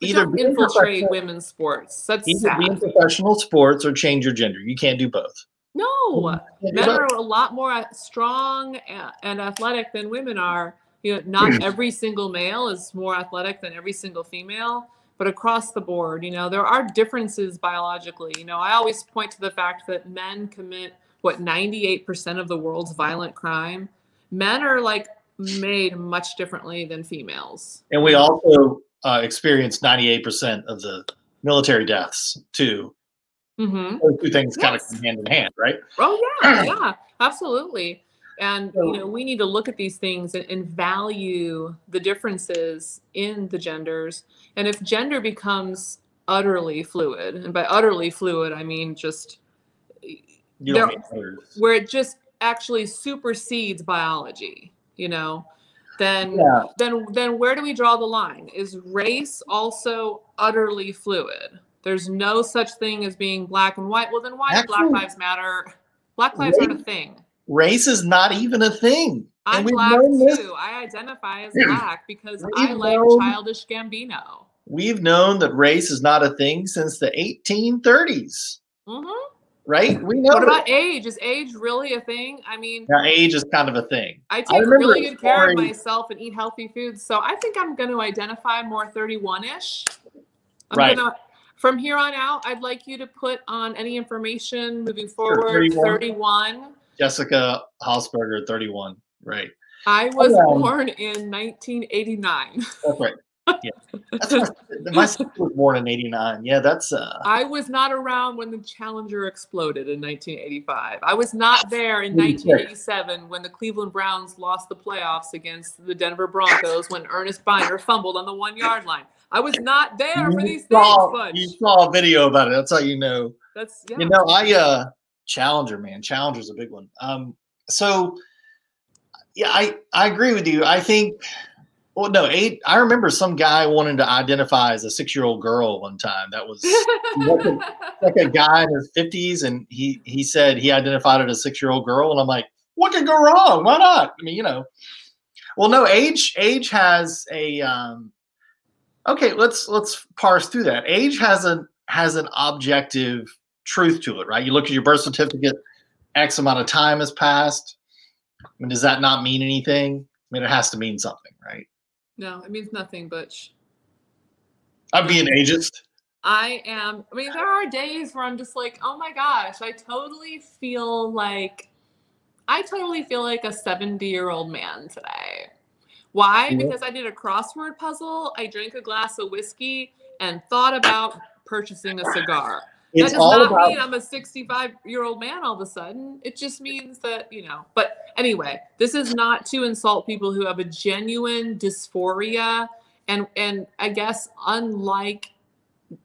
Either infiltrate women's sports. That's either sad. be in professional sports or change your gender. You can't do both. No, men are a lot more uh, strong and athletic than women are. You know, not mm. every single male is more athletic than every single female but across the board, you know, there are differences biologically. You know, I always point to the fact that men commit what 98% of the world's violent crime. Men are like made much differently than females. And we also uh, experience 98% of the military deaths too. Mm-hmm. Those two things yes. kind of come hand in hand, right? Oh yeah, yeah, absolutely. And you know, we need to look at these things and, and, value the differences in the genders. And if gender becomes utterly fluid, and by utterly fluid, I mean just there, where it just actually supersedes biology, you know, then yeah. then then where do we draw the line? Is race also utterly fluid? There's no such thing as being black and white. Well, then why do Black Lives Matter? Black lives aren't a thing race is not even a thing. I'm black too. I identify as black because I like known, Childish Gambino. We've known that race is not a thing since the 1830s. Mm-hmm. Right? We know. What about age? Is age really a thing? I mean, now age is kind of a thing. I take I really good care of myself and eat healthy foods, so I think I'm going to identify more 31ish. I'm right. Gonna, from here on out, I'd like you to put on any information moving forward. Sure, 31. 31 Jessica Hausberger, 31. Right. I was um, born in 1989. That's right. Yeah. That's my, my sister was born in 89. Yeah, that's uh I was not around when the Challenger exploded in 1985. I was not there in 1987 when the Cleveland Browns lost the playoffs against the Denver Broncos when Ernest Byner fumbled on the 1-yard line. I was not there you for these saw, things. You saw a video about it. That's how you know. That's yeah. You know, I uh Challenger, man. Challenger's a big one. Um, so yeah, I, I agree with you. I think well, no, eight. I remember some guy wanting to identify as a six-year-old girl one time. That was like, a, like a guy in his fifties, and he he said he identified as a six-year-old girl, and I'm like, what could go wrong? Why not? I mean, you know. Well, no, age age has a. Um, okay, let's let's parse through that. Age has a has an objective truth to it, right? You look at your birth certificate, X amount of time has passed. I mean, does that not mean anything? I mean, it has to mean something, right? No, it means nothing, Butch. I'm being ageist. I am. I mean, there are days where I'm just like, oh my gosh, I totally feel like, I totally feel like a 70 year old man today. Why? Yeah. Because I did a crossword puzzle, I drank a glass of whiskey, and thought about purchasing a cigar. It's that does not about- mean I'm a 65 year old man all of a sudden. It just means that, you know, but anyway, this is not to insult people who have a genuine dysphoria. And, and I guess unlike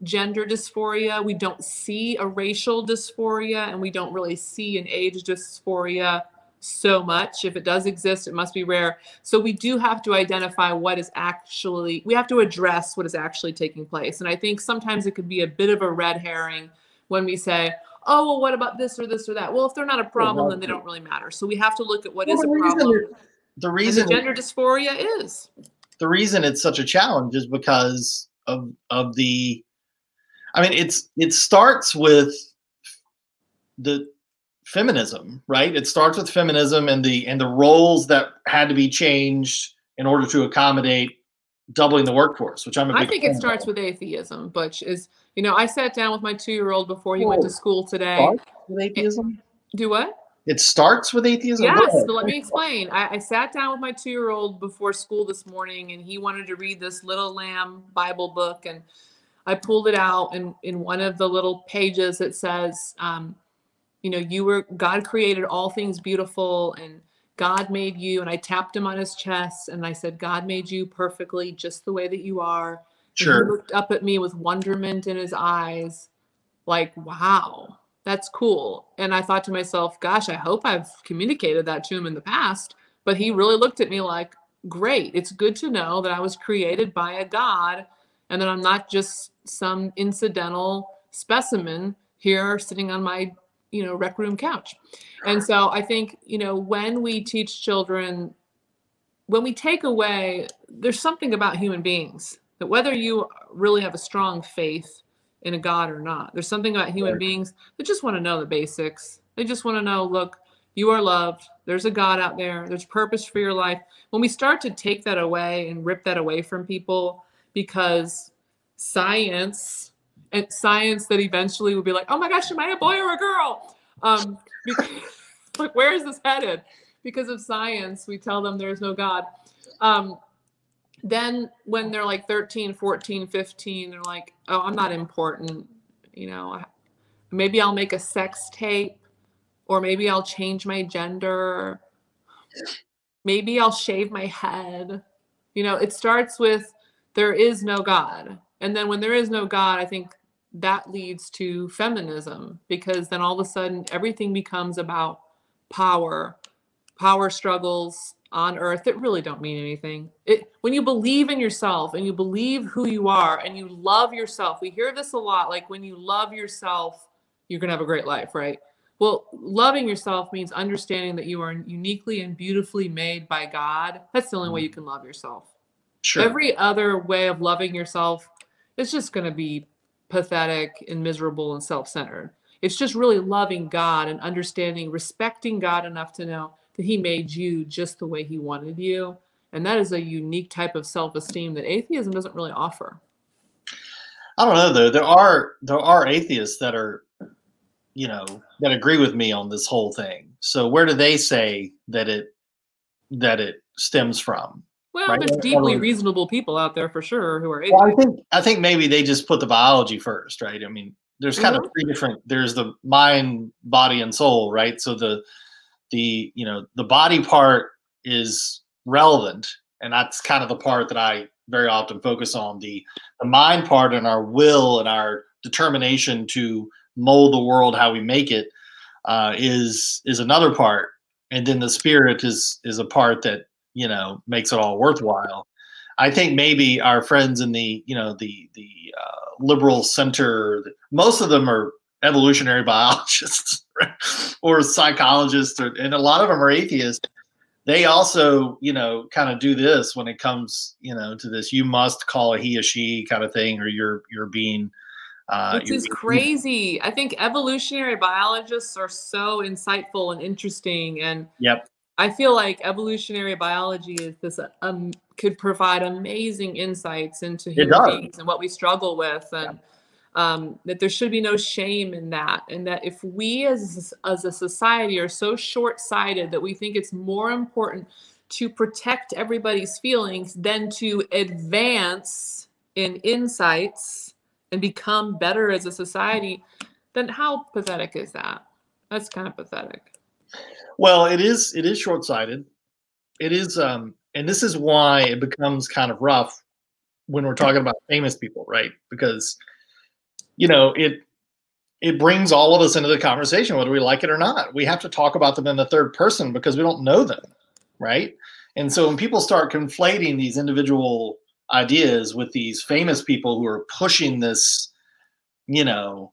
gender dysphoria, we don't see a racial dysphoria and we don't really see an age dysphoria so much. If it does exist, it must be rare. So we do have to identify what is actually, we have to address what is actually taking place. And I think sometimes it could be a bit of a red herring when we say, oh, well, what about this or this or that? Well, if they're not a problem, then they don't really matter. So we have to look at what well, is a problem. The reason the gender dysphoria is. The reason it's such a challenge is because of of the I mean it's it starts with the feminism, right? It starts with feminism and the and the roles that had to be changed in order to accommodate doubling the workforce, which I'm. I think it starts of. with atheism, Butch. Is you know I sat down with my two year old before he went to school today. Atheism. Do what? It starts with atheism. Yes, but let me explain. I, I sat down with my two year old before school this morning, and he wanted to read this Little Lamb Bible book, and I pulled it out, and in one of the little pages it says, um, you know, you were God created all things beautiful, and God made you. And I tapped him on his chest, and I said, God made you perfectly, just the way that you are. Sure. And he looked up at me with wonderment in his eyes, like, wow that's cool. And I thought to myself, gosh, I hope I've communicated that to him in the past. But he really looked at me like, great. It's good to know that I was created by a God and that I'm not just some incidental specimen here sitting on my you know rec room couch and so i think you know when we teach children when we take away there's something about human beings that whether you really have a strong faith in a God or not. There's something about human beings that just want to know the basics. They just want to know, look, you are loved. There's a God out there. There's purpose for your life. When we start to take that away and rip that away from people because science and science that eventually will be like, oh my gosh, am I a boy or a girl? Um, because, like, where is this headed? Because of science, we tell them there's no God. Um, then when they're like 13 14 15 they're like oh i'm not important you know maybe i'll make a sex tape or maybe i'll change my gender maybe i'll shave my head you know it starts with there is no god and then when there is no god i think that leads to feminism because then all of a sudden everything becomes about power power struggles on earth that really don't mean anything. It when you believe in yourself and you believe who you are and you love yourself. We hear this a lot like when you love yourself, you're going to have a great life, right? Well, loving yourself means understanding that you are uniquely and beautifully made by God. That's the only way mm-hmm. you can love yourself. Sure. Every other way of loving yourself is just going to be pathetic and miserable and self-centered. It's just really loving God and understanding, respecting God enough to know that he made you just the way he wanted you. And that is a unique type of self-esteem that atheism doesn't really offer. I don't know though. There are there are atheists that are, you know, that agree with me on this whole thing. So where do they say that it that it stems from? Well, right? there's deeply reasonable people out there for sure who are. Well, I think I think maybe they just put the biology first, right? I mean, there's kind mm-hmm. of three different. There's the mind, body, and soul, right? So the the you know the body part is relevant and that's kind of the part that i very often focus on the the mind part and our will and our determination to mold the world how we make it uh, is is another part and then the spirit is is a part that you know makes it all worthwhile i think maybe our friends in the you know the the uh, liberal center most of them are evolutionary biologists or psychologists, or, and a lot of them are atheists. They also, you know, kind of do this when it comes, you know, to this. You must call a he or she kind of thing, or you're you're being. Uh, Which is crazy. I think evolutionary biologists are so insightful and interesting, and yep. I feel like evolutionary biology is this um, could provide amazing insights into human beings and what we struggle with, and. Yeah. um, that there should be no shame in that and that if we as, as a society are so short-sighted that we think it's more important to protect everybody's feelings than to advance in insights and become better as a society then how pathetic is that? That's kind of pathetic well it is it is short-sighted it is um and this is why it becomes kind of rough when we're talking about famous people right because you know, it it brings all of us into the conversation, whether we like it or not. We have to talk about them in the third person because we don't know them, right? And so when people start conflating these individual ideas with these famous people who are pushing this, you know,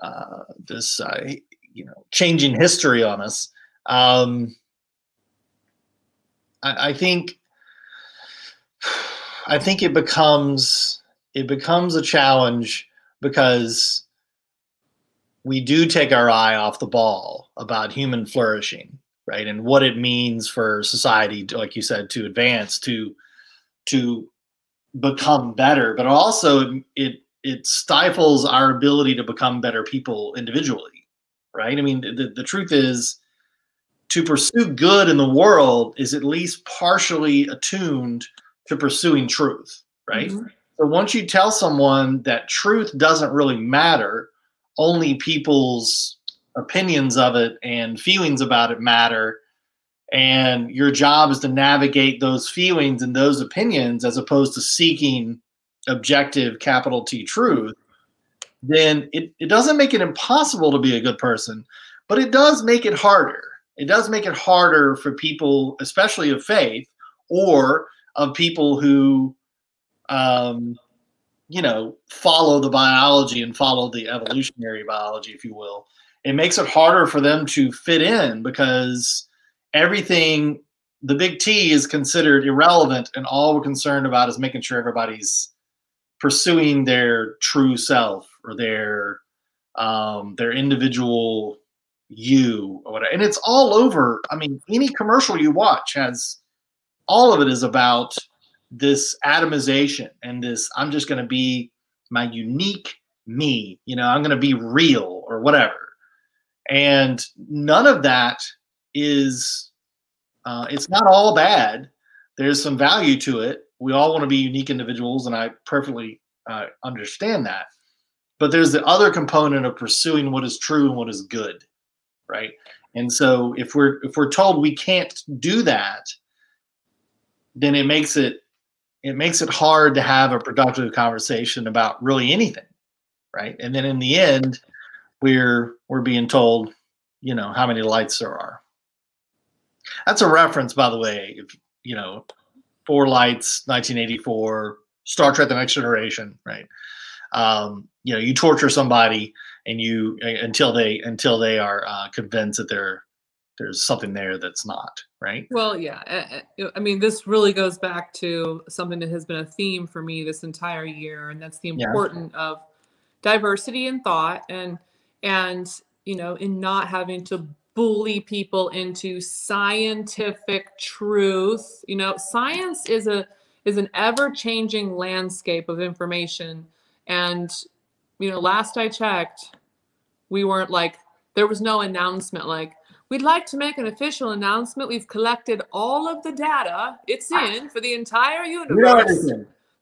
uh, this, uh, you know, changing history on us, um, I, I think, I think it becomes it becomes a challenge because we do take our eye off the ball about human flourishing, right, and what it means for society, like you said, to advance, to to become better, but also it it stifles our ability to become better people individually, right? I mean, the, the truth is to pursue good in the world is at least partially attuned to pursuing truth, right? Mm-hmm. So once you tell someone that truth doesn't really matter, only people's opinions of it and feelings about it matter, and your job is to navigate those feelings and those opinions as opposed to seeking objective capital T truth, then it, it doesn't make it impossible to be a good person, but it does make it harder. It does make it harder for people, especially of faith or of people who, um, you know, follow the biology and follow the evolutionary biology, if you will. It makes it harder for them to fit in because everything, the big T is considered irrelevant, and all we're concerned about is making sure everybody's pursuing their true self or their um, their individual you or whatever. And it's all over. I mean, any commercial you watch has all of it is about this atomization and this I'm just going to be my unique me, you know, I'm going to be real or whatever. And none of that is uh, it's not all bad. There's some value to it, we all want to be unique individuals, and I perfectly uh, understand that. But there's the other component of pursuing what is true and what is good, right? And so if we're if we're told we can't do that, then it makes it it makes it hard to have a productive conversation about really anything, right? And then in the end, we're we're being told, you know, how many lights there are. That's a reference, by the way. If you know, Four Lights, 1984, Star Trek: The Next Generation, right? Um, you know, you torture somebody and you until they until they are uh, convinced that there there's something there that's not right. Well, yeah, I mean, this really goes back to something that has been a theme for me this entire year, and that's the importance yeah. of diversity in thought and and you know in not having to bully people into scientific truth. You know, science is a is an ever-changing landscape of information and you know, last I checked, we weren't like there was no announcement like We'd like to make an official announcement. We've collected all of the data. It's in for the entire universe.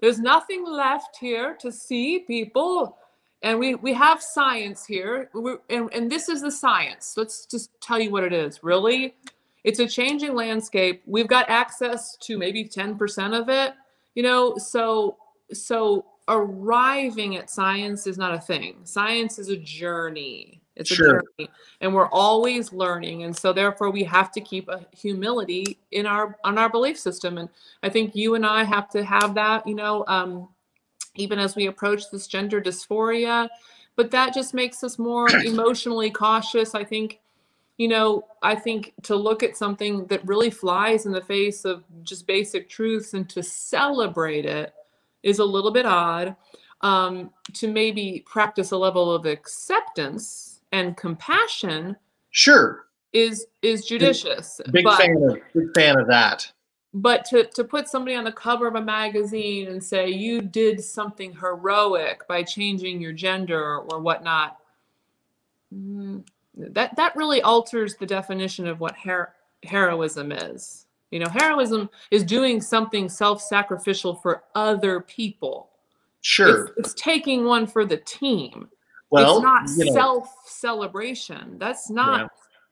There's nothing left here to see people. And we we have science here. We're, and, and this is the science. Let's just tell you what it is. Really? It's a changing landscape. We've got access to maybe 10% of it you know? So so arriving at science is not a thing science is a journey it's sure. a journey and we're always learning and so therefore we have to keep a humility in our on our belief system and i think you and i have to have that you know um, even as we approach this gender dysphoria. But that just makes us more emotionally cautious. I think, you know, I think to look at something that really flies in the face of just basic truths and to celebrate it is a little bit odd. Um, to maybe practice a level of acceptance and compassion. Sure. Is is judicious. Big, big but, fan of big fan of that but to, to put somebody on the cover of a magazine and say you did something heroic by changing your gender or whatnot mm, that that really alters the definition of what her- heroism is you know heroism is doing something self-sacrificial for other people sure it's, it's taking one for the team well it's not you know, self-celebration that's not yeah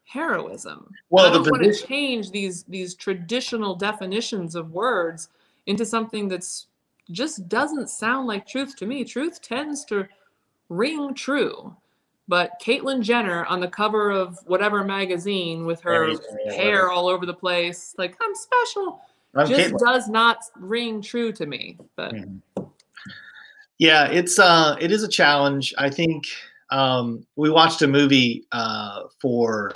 heroism. Well, I don't want to change these these traditional definitions of words into something that's just doesn't sound like truth to me. Truth tends to ring true. But Caitlyn Jenner on the cover of whatever magazine with her hair all over the place, like I'm special, I'm just Caitlyn. does not ring true to me. But mm-hmm. yeah, it's uh, it is a challenge. I think um, we watched a movie uh, for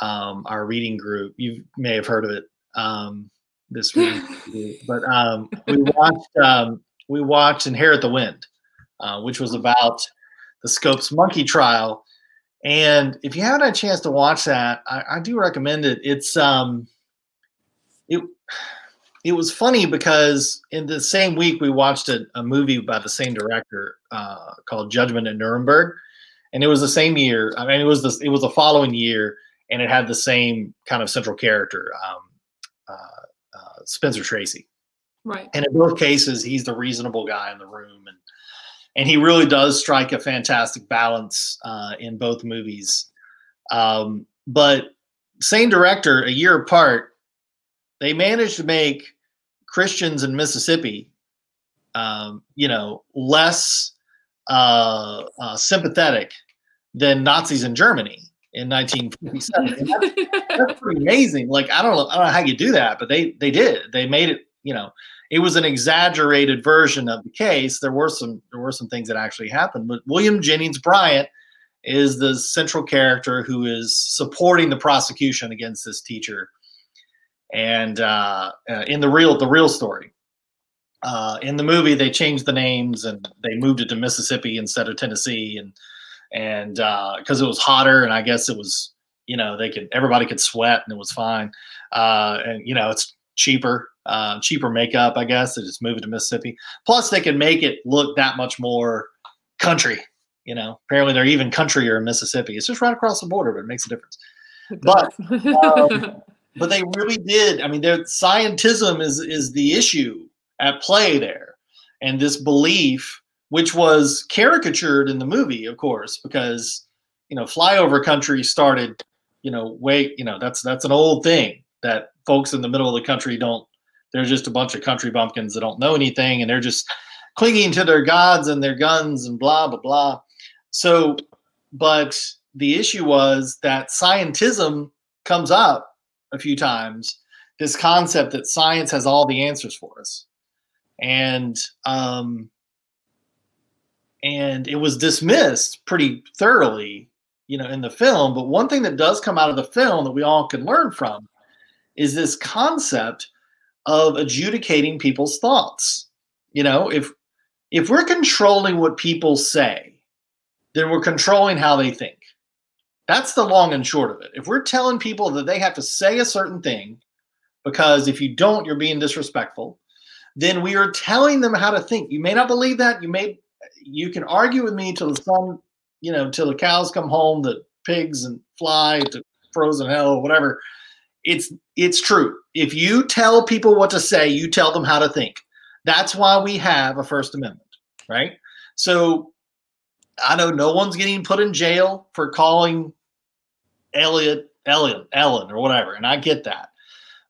um, our reading group. You may have heard of it. Um, this week, but um, we watched um, we watched Inherit the Wind, uh, which was about the Scopes Monkey Trial. And if you haven't had a chance to watch that, I, I do recommend it. It's um, it it was funny because in the same week we watched a, a movie by the same director uh, called Judgment at Nuremberg, and it was the same year. I mean, it was the it was the following year, and it had the same kind of central character, um, uh, uh, Spencer Tracy. Right. And in both cases, he's the reasonable guy in the room, and and he really does strike a fantastic balance uh, in both movies. Um, but same director, a year apart, they managed to make Christians in Mississippi, um, you know, less uh, uh, sympathetic than Nazis in Germany in 1957. That's, that's, pretty amazing. Like I don't know, I don't know how you do that, but they they did. They made it. You know, it was an exaggerated version of the case. There were some there were some things that actually happened, but William Jennings Bryant is the central character who is supporting the prosecution against this teacher, and uh, uh, in the real the real story. Uh, in the movie, they changed the names and they moved it to Mississippi instead of Tennessee, and and because uh, it was hotter, and I guess it was you know they could everybody could sweat and it was fine, uh, and you know it's cheaper uh, cheaper makeup, I guess. They just move it to Mississippi. Plus, they can make it look that much more country. You know, apparently they're even countryer in Mississippi. It's just right across the border, but it makes a difference. But um, but they really did. I mean, their scientism is is the issue at play there, and this belief, which was caricatured in the movie, of course, because you know, flyover country started. You know, wait, you know, that's that's an old thing that folks in the middle of the country don't they're just a bunch of country bumpkins that don't know anything and they're just clinging to their gods and their guns and blah blah blah. So but the issue was that scientism comes up a few times this concept that science has all the answers for us. And um and it was dismissed pretty thoroughly you know in the film but one thing that does come out of the film that we all can learn from is this concept of adjudicating people's thoughts. You know, if if we're controlling what people say, then we're controlling how they think. That's the long and short of it. If we're telling people that they have to say a certain thing, because if you don't, you're being disrespectful, then we are telling them how to think. You may not believe that. You may you can argue with me till the sun, you know, till the cows come home, the pigs and fly to frozen hell, whatever it's it's true. If you tell people what to say, you tell them how to think. That's why we have a First Amendment, right? So I know no one's getting put in jail for calling Elliot Ellen Ellen or whatever, and I get that.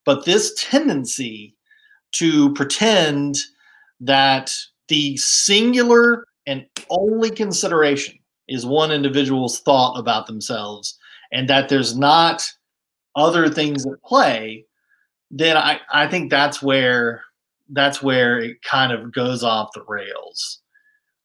But this tendency to pretend that the singular and only consideration is one individual's thought about themselves and that there's not other things at play, then I, I think that's where that's where it kind of goes off the rails.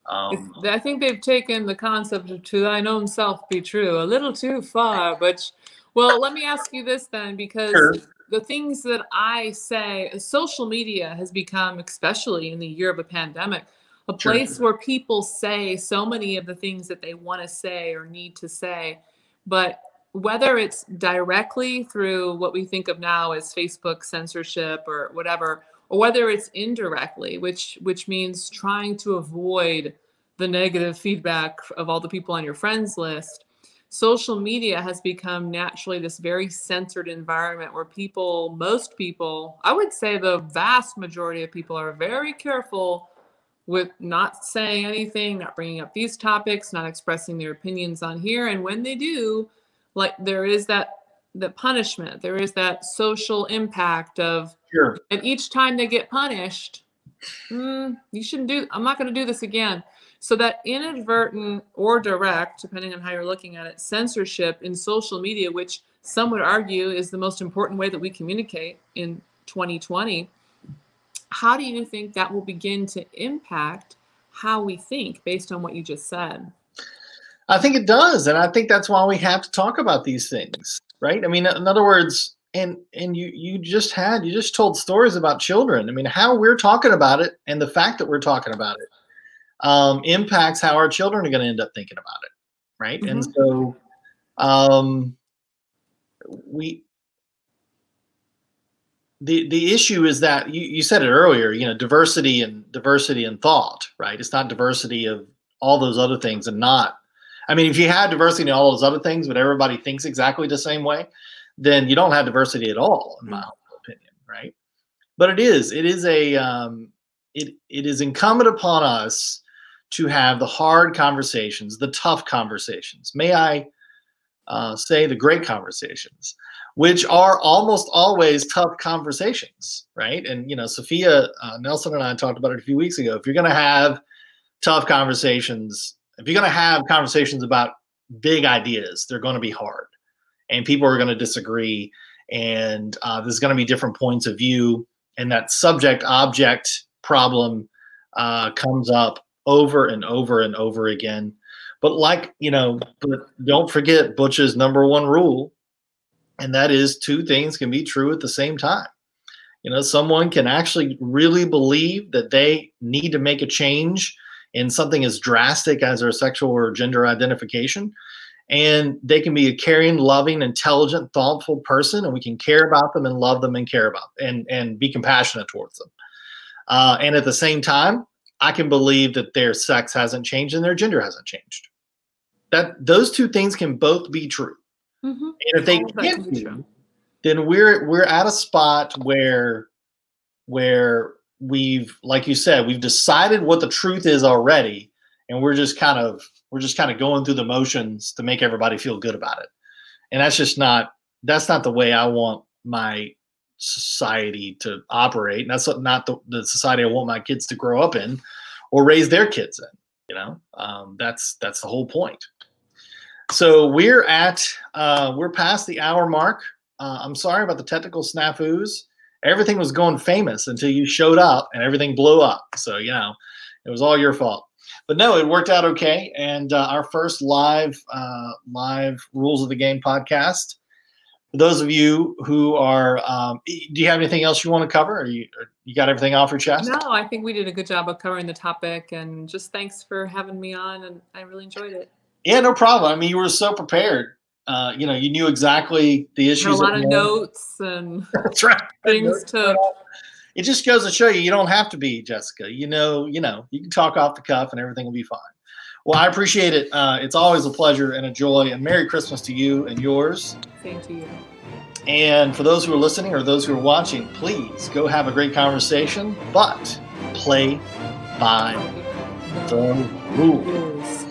Um, I think they've taken the concept of to thine own self be true a little too far. But well, let me ask you this then, because sure. the things that I say, social media has become, especially in the year of a pandemic, a place sure. where people say so many of the things that they want to say or need to say, but whether it's directly through what we think of now as Facebook censorship or whatever, or whether it's indirectly, which which means trying to avoid the negative feedback of all the people on your friends list. Social media has become naturally this very censored environment where people, most people, I would say the vast majority of people are very careful with not saying anything, not bringing up these topics, not expressing their opinions on here. And when they do, like there is that the punishment there is that social impact of sure. and each time they get punished mm, you shouldn't do i'm not going to do this again so that inadvertent or direct depending on how you're looking at it censorship in social media which some would argue is the most important way that we communicate in 2020 how do you think that will begin to impact how we think based on what you just said I think it does, and I think that's why we have to talk about these things, right? I mean, in other words, and and you you just had you just told stories about children. I mean, how we're talking about it, and the fact that we're talking about it, um, impacts how our children are going to end up thinking about it, right? Mm-hmm. And so um, we the the issue is that you, you said it earlier you know diversity and diversity in thought right it's not diversity of all those other things and not i mean if you had diversity in all those other things but everybody thinks exactly the same way then you don't have diversity at all in my mm. opinion right but it is it is a um, it it is incumbent upon us to have the hard conversations the tough conversations may i uh, say the great conversations which are almost always tough conversations, right? And you know, Sophia uh, Nelson and I talked about it a few weeks ago. If you're going to have tough conversations, if you're going to have conversations about big ideas, they're going to be hard, and people are going to disagree, and uh, there's going to be different points of view, and that subject-object problem uh, comes up over and over and over again. But like you know, but don't forget Butch's number one rule and that is two things can be true at the same time. You know, someone can actually really believe that they need to make a change in something as drastic as their sexual or gender identification. And they can be a caring, loving, intelligent, thoughtful person, and we can care about them and love them and care about and and be compassionate towards them. Uh, and at the same time, I can believe that their sex hasn't changed and their gender hasn't changed. That those two things can both be true. Mm-hmm. And if they can't do, then we're we're at a spot where where we've like you said we've decided what the truth is already and we're just kind of we're just kind of going through the motions to make everybody feel good about it and that's just not that's not the way i want my society to operate and that's not the, the society i want my kids to grow up in or raise their kids in you know um, that's that's the whole point so we're at uh, we're past the hour mark. Uh, I'm sorry about the technical snafus. Everything was going famous until you showed up and everything blew up. So you know, it was all your fault. But no, it worked out okay. And uh, our first live uh, live rules of the game podcast. For those of you who are, um, do you have anything else you want to cover? Or you or you got everything off your chest? No, I think we did a good job of covering the topic. And just thanks for having me on. And I really enjoyed it. Yeah, no problem. I mean, you were so prepared. Uh, you know, you knew exactly the issues. a lot of notes and that's right. Things to. It just goes to show you, you don't have to be Jessica. You know, you know, you can talk off the cuff and everything will be fine. Well, I appreciate it. Uh, it's always a pleasure and a joy. And Merry Christmas to you and yours. Same to you. And for those who are listening or those who are watching, please go have a great conversation, but play by the rules.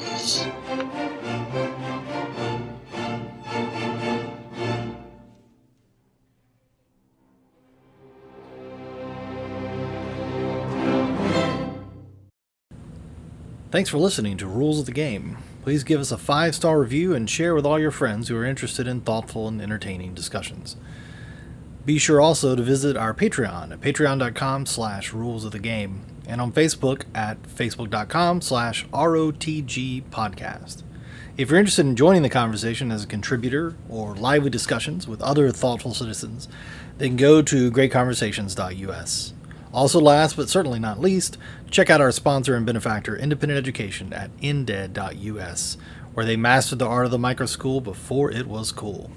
Thanks for listening to Rules of the Game. Please give us a five star review and share with all your friends who are interested in thoughtful and entertaining discussions. Be sure also to visit our Patreon at patreon.com slash rules of the game and on Facebook at facebook.com slash ROTG podcast. If you're interested in joining the conversation as a contributor or lively discussions with other thoughtful citizens, then go to greatconversations.us. Also, last but certainly not least, check out our sponsor and benefactor, Independent Education, at inded.us, where they mastered the art of the micro school before it was cool.